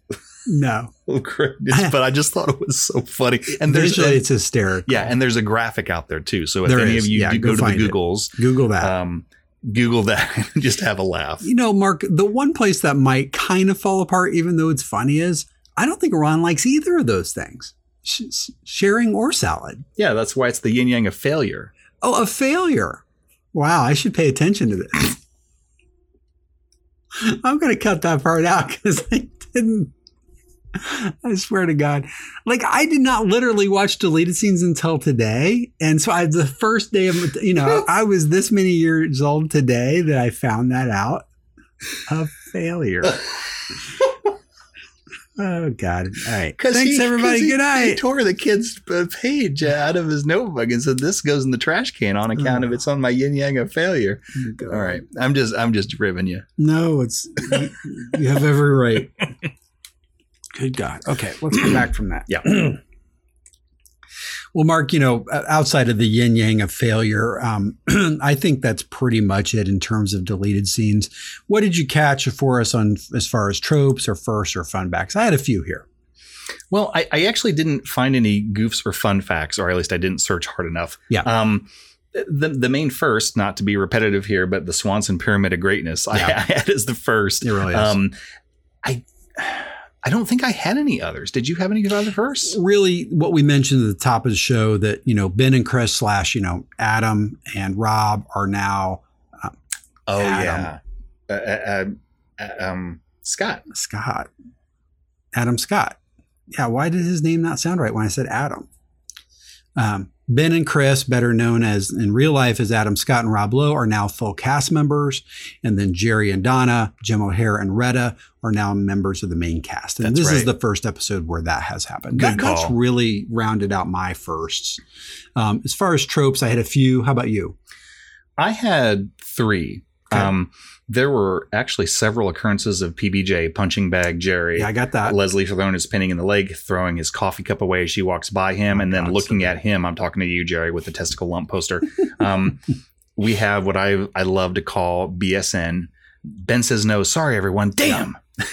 no. of greatness, but I just thought it was so funny. And there's Visually, a, it's hysterical. yeah, and there's a graphic out there too. So if There any is. of you Yeah, do go go, to the find it. Googles, Google that. um, Google that and just have a laugh. You know, Mark, the one place that might kind of fall apart, even though it's funny, is I don't think Ron likes either of those things Sh- sh- sharing or salad. Yeah, that's why it's the yin yang of failure. Oh, a failure. Wow, I should pay attention to this. I'm going to cut that part out because I didn't. I swear to God. Like, I did not literally watch deleted scenes until today. And so I, the first day of, you know, I was this many years old today that I found that out. A failure. oh, God. All right. Thanks, he- everybody. he- Good night. He tore the kid's uh, page out of his notebook and said, "This goes in the trash can on account of it's on my yin yang of failure." All right, I'm just I'm just ribbing you. No, it's you, you have every right. Good God. Okay, let's go back from that. Yeah. well, Mark, you know, outside of the yin yang of failure, um, I think that's pretty much it in terms of deleted scenes. What did you catch for us on as far as tropes or first or fun facts? I had a few here. Well, I, I actually didn't find any goofs or fun facts, or at least I didn't search hard enough. Yeah. Um, the the main first, not to be repetitive here, but the Swanson Pyramid of Greatness, I, I had as the first. It really is. Um, I I don't think I had any others. Did you have any other first? Really, what we mentioned at the top of the show that you know Ben and Chris slash you know Adam and Rob are now Oh Adam. yeah, uh, uh, uh, um, Scott. Scott. Adam Scott. Yeah, why did his name not sound right when I said Adam? Um, ben and Chris, better known as in real life as Adam Scott and Rob Lowe, are now full cast members. And then Jerry and Donna, Jim O'Heir and Retta are now members of the main cast. And That's this is the first episode where that has happened. Good That- That's really rounded out my firsts. Um, as far as tropes, I had a few. How about you? I had three. Okay. Um, there were actually several occurrences of PBJ punching bag Jerry. Yeah, I got that. Leslie throwing his pinning in the leg, throwing his coffee cup away as she walks by him, and then God, looking so at him. I'm talking to you, Jerry, with the testicle lump poster. Um, we have what I I love to call BSN. Ben says no. Sorry, everyone. Damn.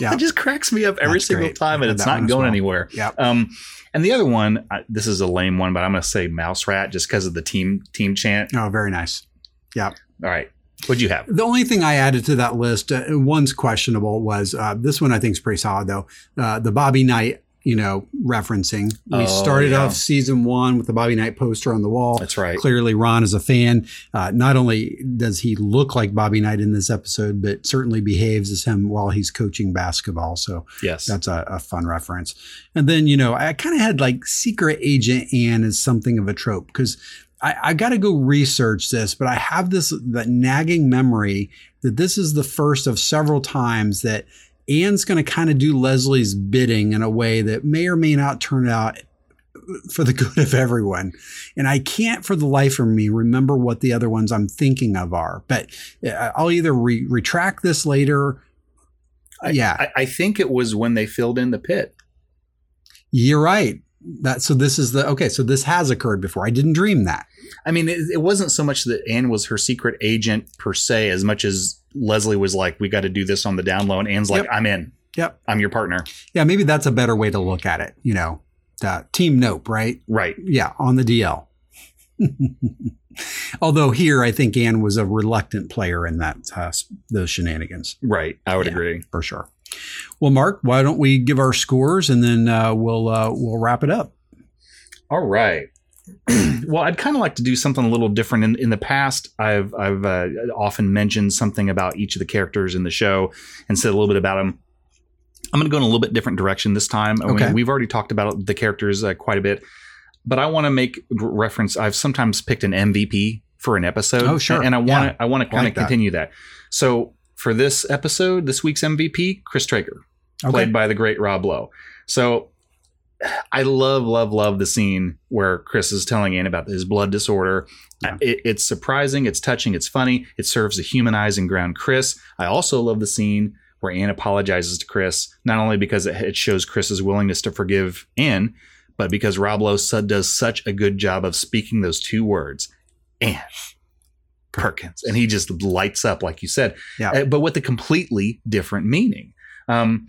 Yeah. it just cracks me up every That's single great. time, and it's not going well. anywhere. Yeah. Um, and the other one, I, this is a lame one, but I'm going to say Mouse Rat just because of the team team chant. Oh, very nice. Yeah. All right, what'd you have? The only thing I added to that list, uh, one's questionable, was uh, this one I think is pretty solid though. Uh, the Bobby Knight, you know, referencing. We Oh, started yeah. off season one with the Bobby Knight poster on the wall. That's right. Clearly, Ron is a fan. Uh, not only does he look like Bobby Knight in this episode, but certainly behaves as him while he's coaching basketball. So Yes. that's a, a fun reference. And then, you know, I kind of had like Secret Agent Ann as something of a trope because I, I got to go research this, but I have this that nagging memory that this is the first of several times that Ann's going to kind of do Leslie's bidding in a way that may or may not turn out for the good of everyone. And I can't for the life of me remember what the other ones I'm thinking of are, but uh, I'll either re- retract this later. yeah. I, I think it was when they filled in the pit. You're right. That so this is the okay. So this has occurred before. I didn't dream that. I mean, it, it wasn't so much that Ann was her secret agent per se, as much as Leslie was like, "We got to do this on the down low," and Ann's like, Yep. "I'm in. Yep. I'm your partner." Yeah, maybe that's a better way to look at it. You know, uh, Team Knope, right? Right. Yeah, on the DL. Although here, I think Ann was a reluctant player in that uh, those shenanigans. Right. I would Yeah. agree. for sure. Well, Mark, why don't we give our scores and then uh, we'll uh, we'll wrap it up. All right. well, I'd kind of like to do something a little different. In, in the past, I've I've uh, often mentioned something about each of the characters in the show and said a little bit about them. I'm going to go in a little bit different direction this time. Okay. We, have already talked about the characters uh, quite a bit, but I want to make reference. I've sometimes picked an MVP for an episode. Oh, sure. And I want to Yeah. I want to kind Like of that. continue that. So for this episode, this week's MVP, Chris Traeger, Okay. played by the great Rob Lowe. So I love, love, love the scene where Chris is telling Ann about his blood disorder. It, it's surprising, it's touching, it's funny. It serves to humanize and ground Chris. I also love the scene where Ann apologizes to Chris, not only because it, it shows Chris's willingness to forgive Ann, but because Rob Lowe does such a good job of speaking those two words, Ann Perkins, and he just lights up, like you said, Yeah. uh, but with a completely different meaning. Um,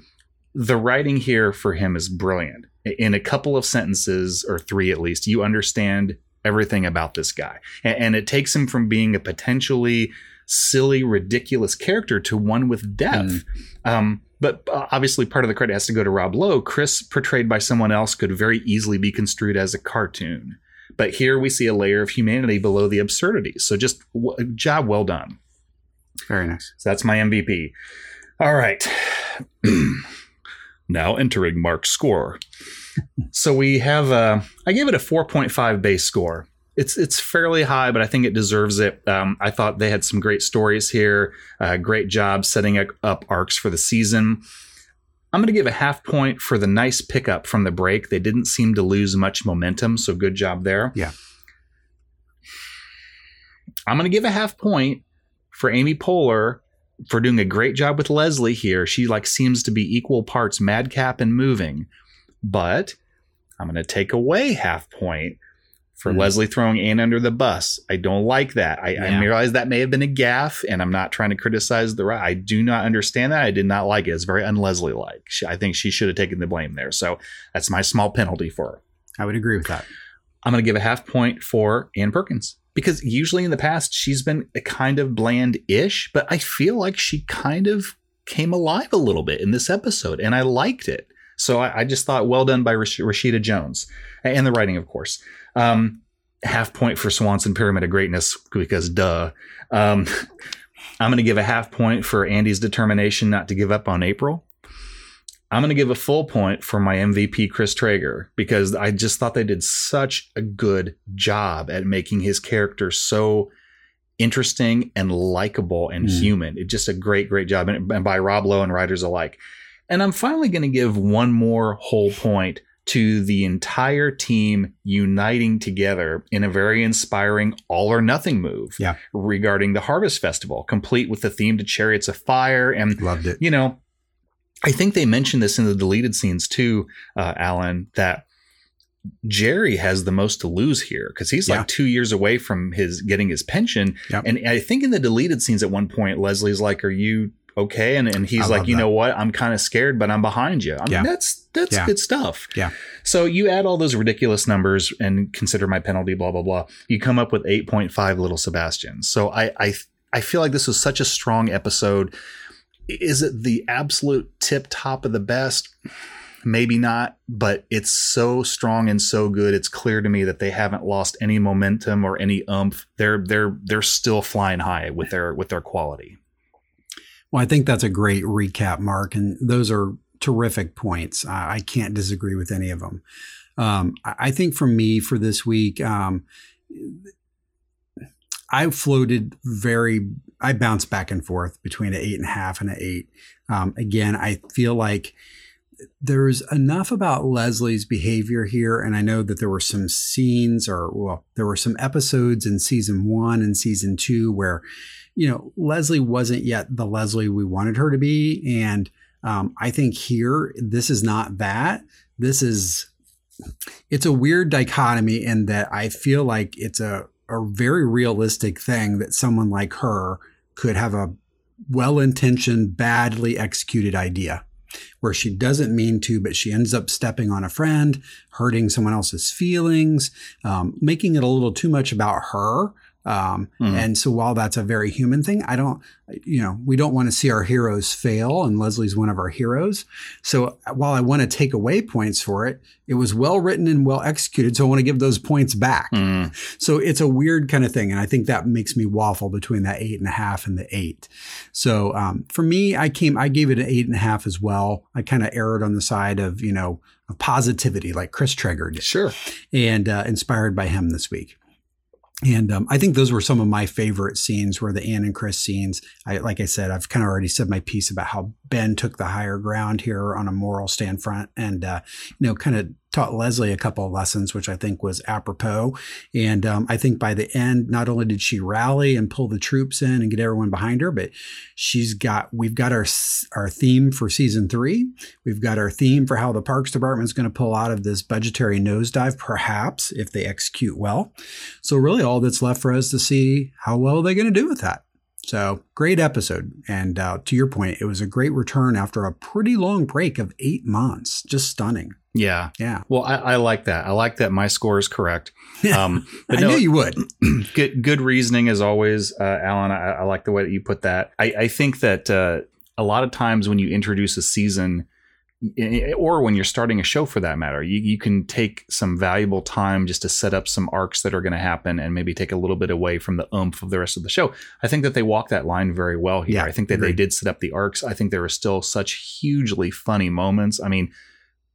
the writing here for him is brilliant. In a couple of sentences, or three at least, you understand everything about this guy. A- And, it takes him from being a potentially silly, ridiculous character to one with depth. Um, but uh, obviously, part of the credit has to go to Rob Lowe. Chris, portrayed by someone else, could very easily be construed as a cartoon. But here we see a layer of humanity below the absurdity. So just w- job well done. Very nice. So that's my MVP. All right. now entering Mark's score. so we have uh I gave it a 4.5 base score. It's it's fairly high, but I think it deserves it. Um, I thought they had some great stories here. Uh, great job setting up arcs for the season. I'm going to give a half point for the nice pickup from the break. They didn't seem to lose much momentum, so good job there. Yeah. I'm going to give a half point for Amy Poehler for doing a great job with Leslie here. She like seems to be equal parts madcap and moving. But I'm going to take away half point for Mhm. Leslie throwing Ann under the bus. I don't like that. I, I realize that may have been a gaffe, and I'm not trying to criticize the. I do not understand that. I did not like it. It's very un-Leslie like. I think she should have taken the blame there. So that's my small penalty for her. I would agree with that. I'm going to give a half point for Ann Perkins because usually in the past she's been a kind of bland-ish, but I feel like she kind of came alive a little bit in this episode, and I liked it. So I, I just thought, well done by Rash- Rashida Jones, and the writing, of course. Um, half point for Swanson Pyramid of Greatness because duh. Um, I'm going to give a half point for Andy's determination not to give up on April. I'm going to give a full point for my MVP, Chris Traeger, because I just thought they did such a good job at making his character so interesting and likable and Mm. human. It's just a great, great job. And, and by Rob Lowe and writers alike. And I'm finally going to give one more whole point to the entire team uniting together in a very inspiring all or nothing move Yeah. regarding the Harvest Festival, complete with the theme to Chariots of Fire. And Loved it. you know, I think they mentioned this in the deleted scenes too, uh, Alan, that Jerry has the most to lose here because he's Yeah. like two years away from his getting his pension. Yep. And I think in the deleted scenes at one point, Leslie's like, "Are you okay?" And and he's I like, "You that. know what? I'm kind of scared, but I'm behind you." I mean, Yeah. that's that's Yeah. good stuff. Yeah. So you add all those ridiculous numbers and consider my penalty, blah blah blah. You come up with eight point five little Sebastians. So I I I feel like this was such a strong episode. Is it the absolute tip top of the best? Maybe not, but it's so strong and so good. It's clear to me that they haven't lost any momentum or any umph. They're they're they're still flying high with their with their quality. Well, I think that's a great recap, Mark, and those are terrific points. I, I can't disagree with any of them. Um, I, I think for me for this week, um, I floated very. I bounced back and forth between an eight and a half and an eight. Um, again, I feel like there's enough about Leslie's behavior here, and I know that there were some scenes, or well, there were some episodes in season one and season two where, you know, Leslie wasn't yet the Leslie we wanted her to be, and um, I think here this is not that. This is it's a weird dichotomy in that I feel like it's a a very realistic thing that someone like her could have a well-intentioned, badly executed idea where she doesn't mean to, but she ends up stepping on a friend, hurting someone else's feelings, um, making it a little too much about her. Um, mm. And so while that's a very human thing, I don't, you know, we don't want to see our heroes fail, and Leslie's one of our heroes. So while I want to take away points for it, it was well written and well executed. So I want to give those points back. Mm. So it's a weird kind of thing, and I think that makes me waffle between that eight and a half and the eight. So um, for me, I came, I gave it an eight and a half as well. I kind of erred on the side of you know of positivity, like Chris Traeger did. Sure. And uh, inspired by him this week. And um, I think those were some of my favorite scenes were the Ann and Chris scenes. I, like I said, I've kind of already said my piece about how Ben took the higher ground here on a moral stand front and, uh, you know, kind of taught Leslie a couple of lessons, which I think was apropos. And um, I think by the end, not only did she rally and pull the troops in and get everyone behind her, but she's got we've got our our theme for season three. We've got our theme for how the Parks Department is going to pull out of this budgetary nosedive, perhaps if they execute well. So really, all that's left for us to see how well are they're going to do with that. So great episode. And uh, to your point, it was a great return after a pretty long break of eight months. Just stunning. Yeah. Yeah. Well, I, I like that. I like that my score is correct. Um, I no, knew you would. good, good reasoning as always, uh, Alan. I, I, like the way that you put that. I, I think that uh, a lot of times when you introduce a season, or when you're starting a show for that matter, you, you can take some valuable time just to set up some arcs that are going to happen and maybe take a little bit away from the oomph of the rest of the show. I think that they walk that line very well here. Yeah, I think that agreed. they did set up the arcs. I think there were still such hugely funny moments. I mean,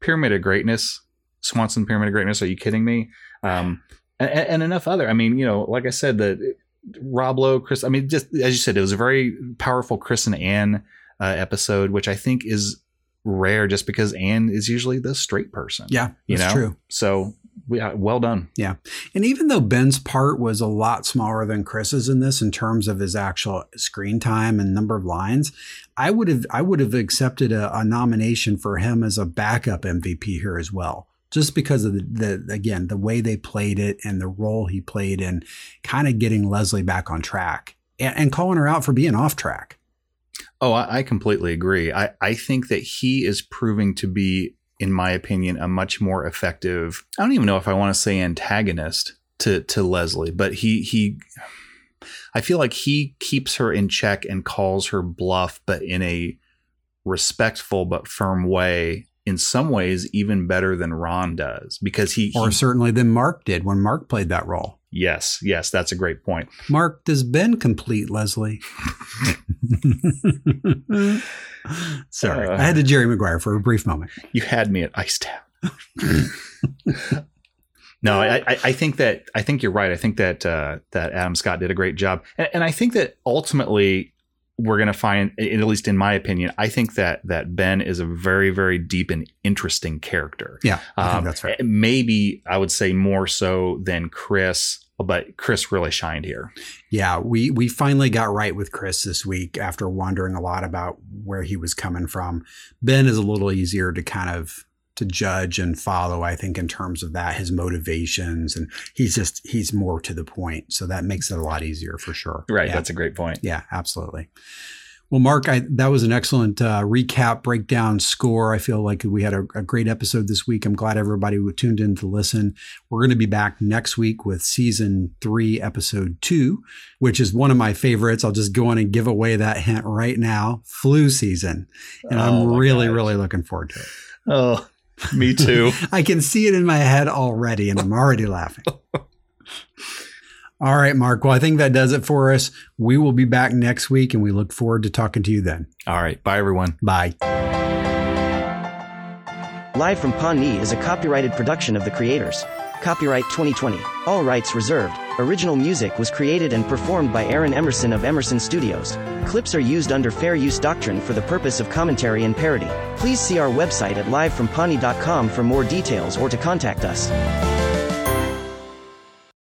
Pyramid of Greatness, Swanson Pyramid of Greatness, are you kidding me? Um, and, and enough other. I mean, you know, like I said, the Rob Lowe, Chris, I mean, just as you said, it was a very powerful Chris and Ann uh, episode, which I think is rare just because Ann is usually the straight person. Yeah, you know? true. So Uh, well done. Yeah. And even though Ben's part was a lot smaller than Chris's in this in terms of his actual screen time and number of lines, I would have I would have accepted a, a nomination for him as a backup MVP here as well. Just because of the, the again, the way they played it and the role he played in kind of getting Leslie back on track and, and calling her out for being off track. Oh, I, I completely agree. I, I think that he is proving to be, in my opinion, a much more effective. I don't even know if I want to say antagonist to to Leslie, but he he. I feel like he keeps her in check and calls her bluff, but in a respectful but firm way in some ways even better than Ron does because he or he, certainly than Mark did when Mark played that role. Yes, yes, that's a great point. Mark, does Ben complete Leslie? Sorry, uh, I had to Jerry Maguire for a brief moment. You had me at Ice Town. no, I, I, think that I think you're right. I think that uh, that Adam Scott did a great job, and, and I think that ultimately we're going to find, at least in my opinion, I think that that Ben is a very, very deep and interesting character. Yeah, um, that's right. Maybe I would say more so than Chris but Chris really shined here. Yeah, we we finally got right with Chris this week after wondering a lot about where he was coming from. Ben is a little easier to kind of to judge and follow, I think, in terms of that, his motivations, and he's just he's more to the point, so that makes it a lot easier for sure. Right, yeah. that's a great point. Yeah, absolutely. Well, Mark, I, that was an excellent uh, recap, breakdown, score. I feel like we had a, a, great episode this week. I'm glad everybody tuned in to listen. We're going to be back next week with season three, episode two, which is one of my favorites. I'll just go on and give away that hint right now flu season. And oh I'm really, gosh. really looking forward to it. Oh, me too. I can see it in my head already, and I'm already laughing. All right, Mark. Well, I think that does it for us. We will be back next week and we look forward to talking to you then. All right. Bye, everyone. Bye. Live from Pawnee is a copyrighted production of the creators. Copyright 2020. All rights reserved. Original music was created and performed by Aaron Emerson of Emerson Studios. Clips are used under fair use doctrine for the purpose of commentary and parody. Please see our website at livefrompawnee.com for more details or to contact us.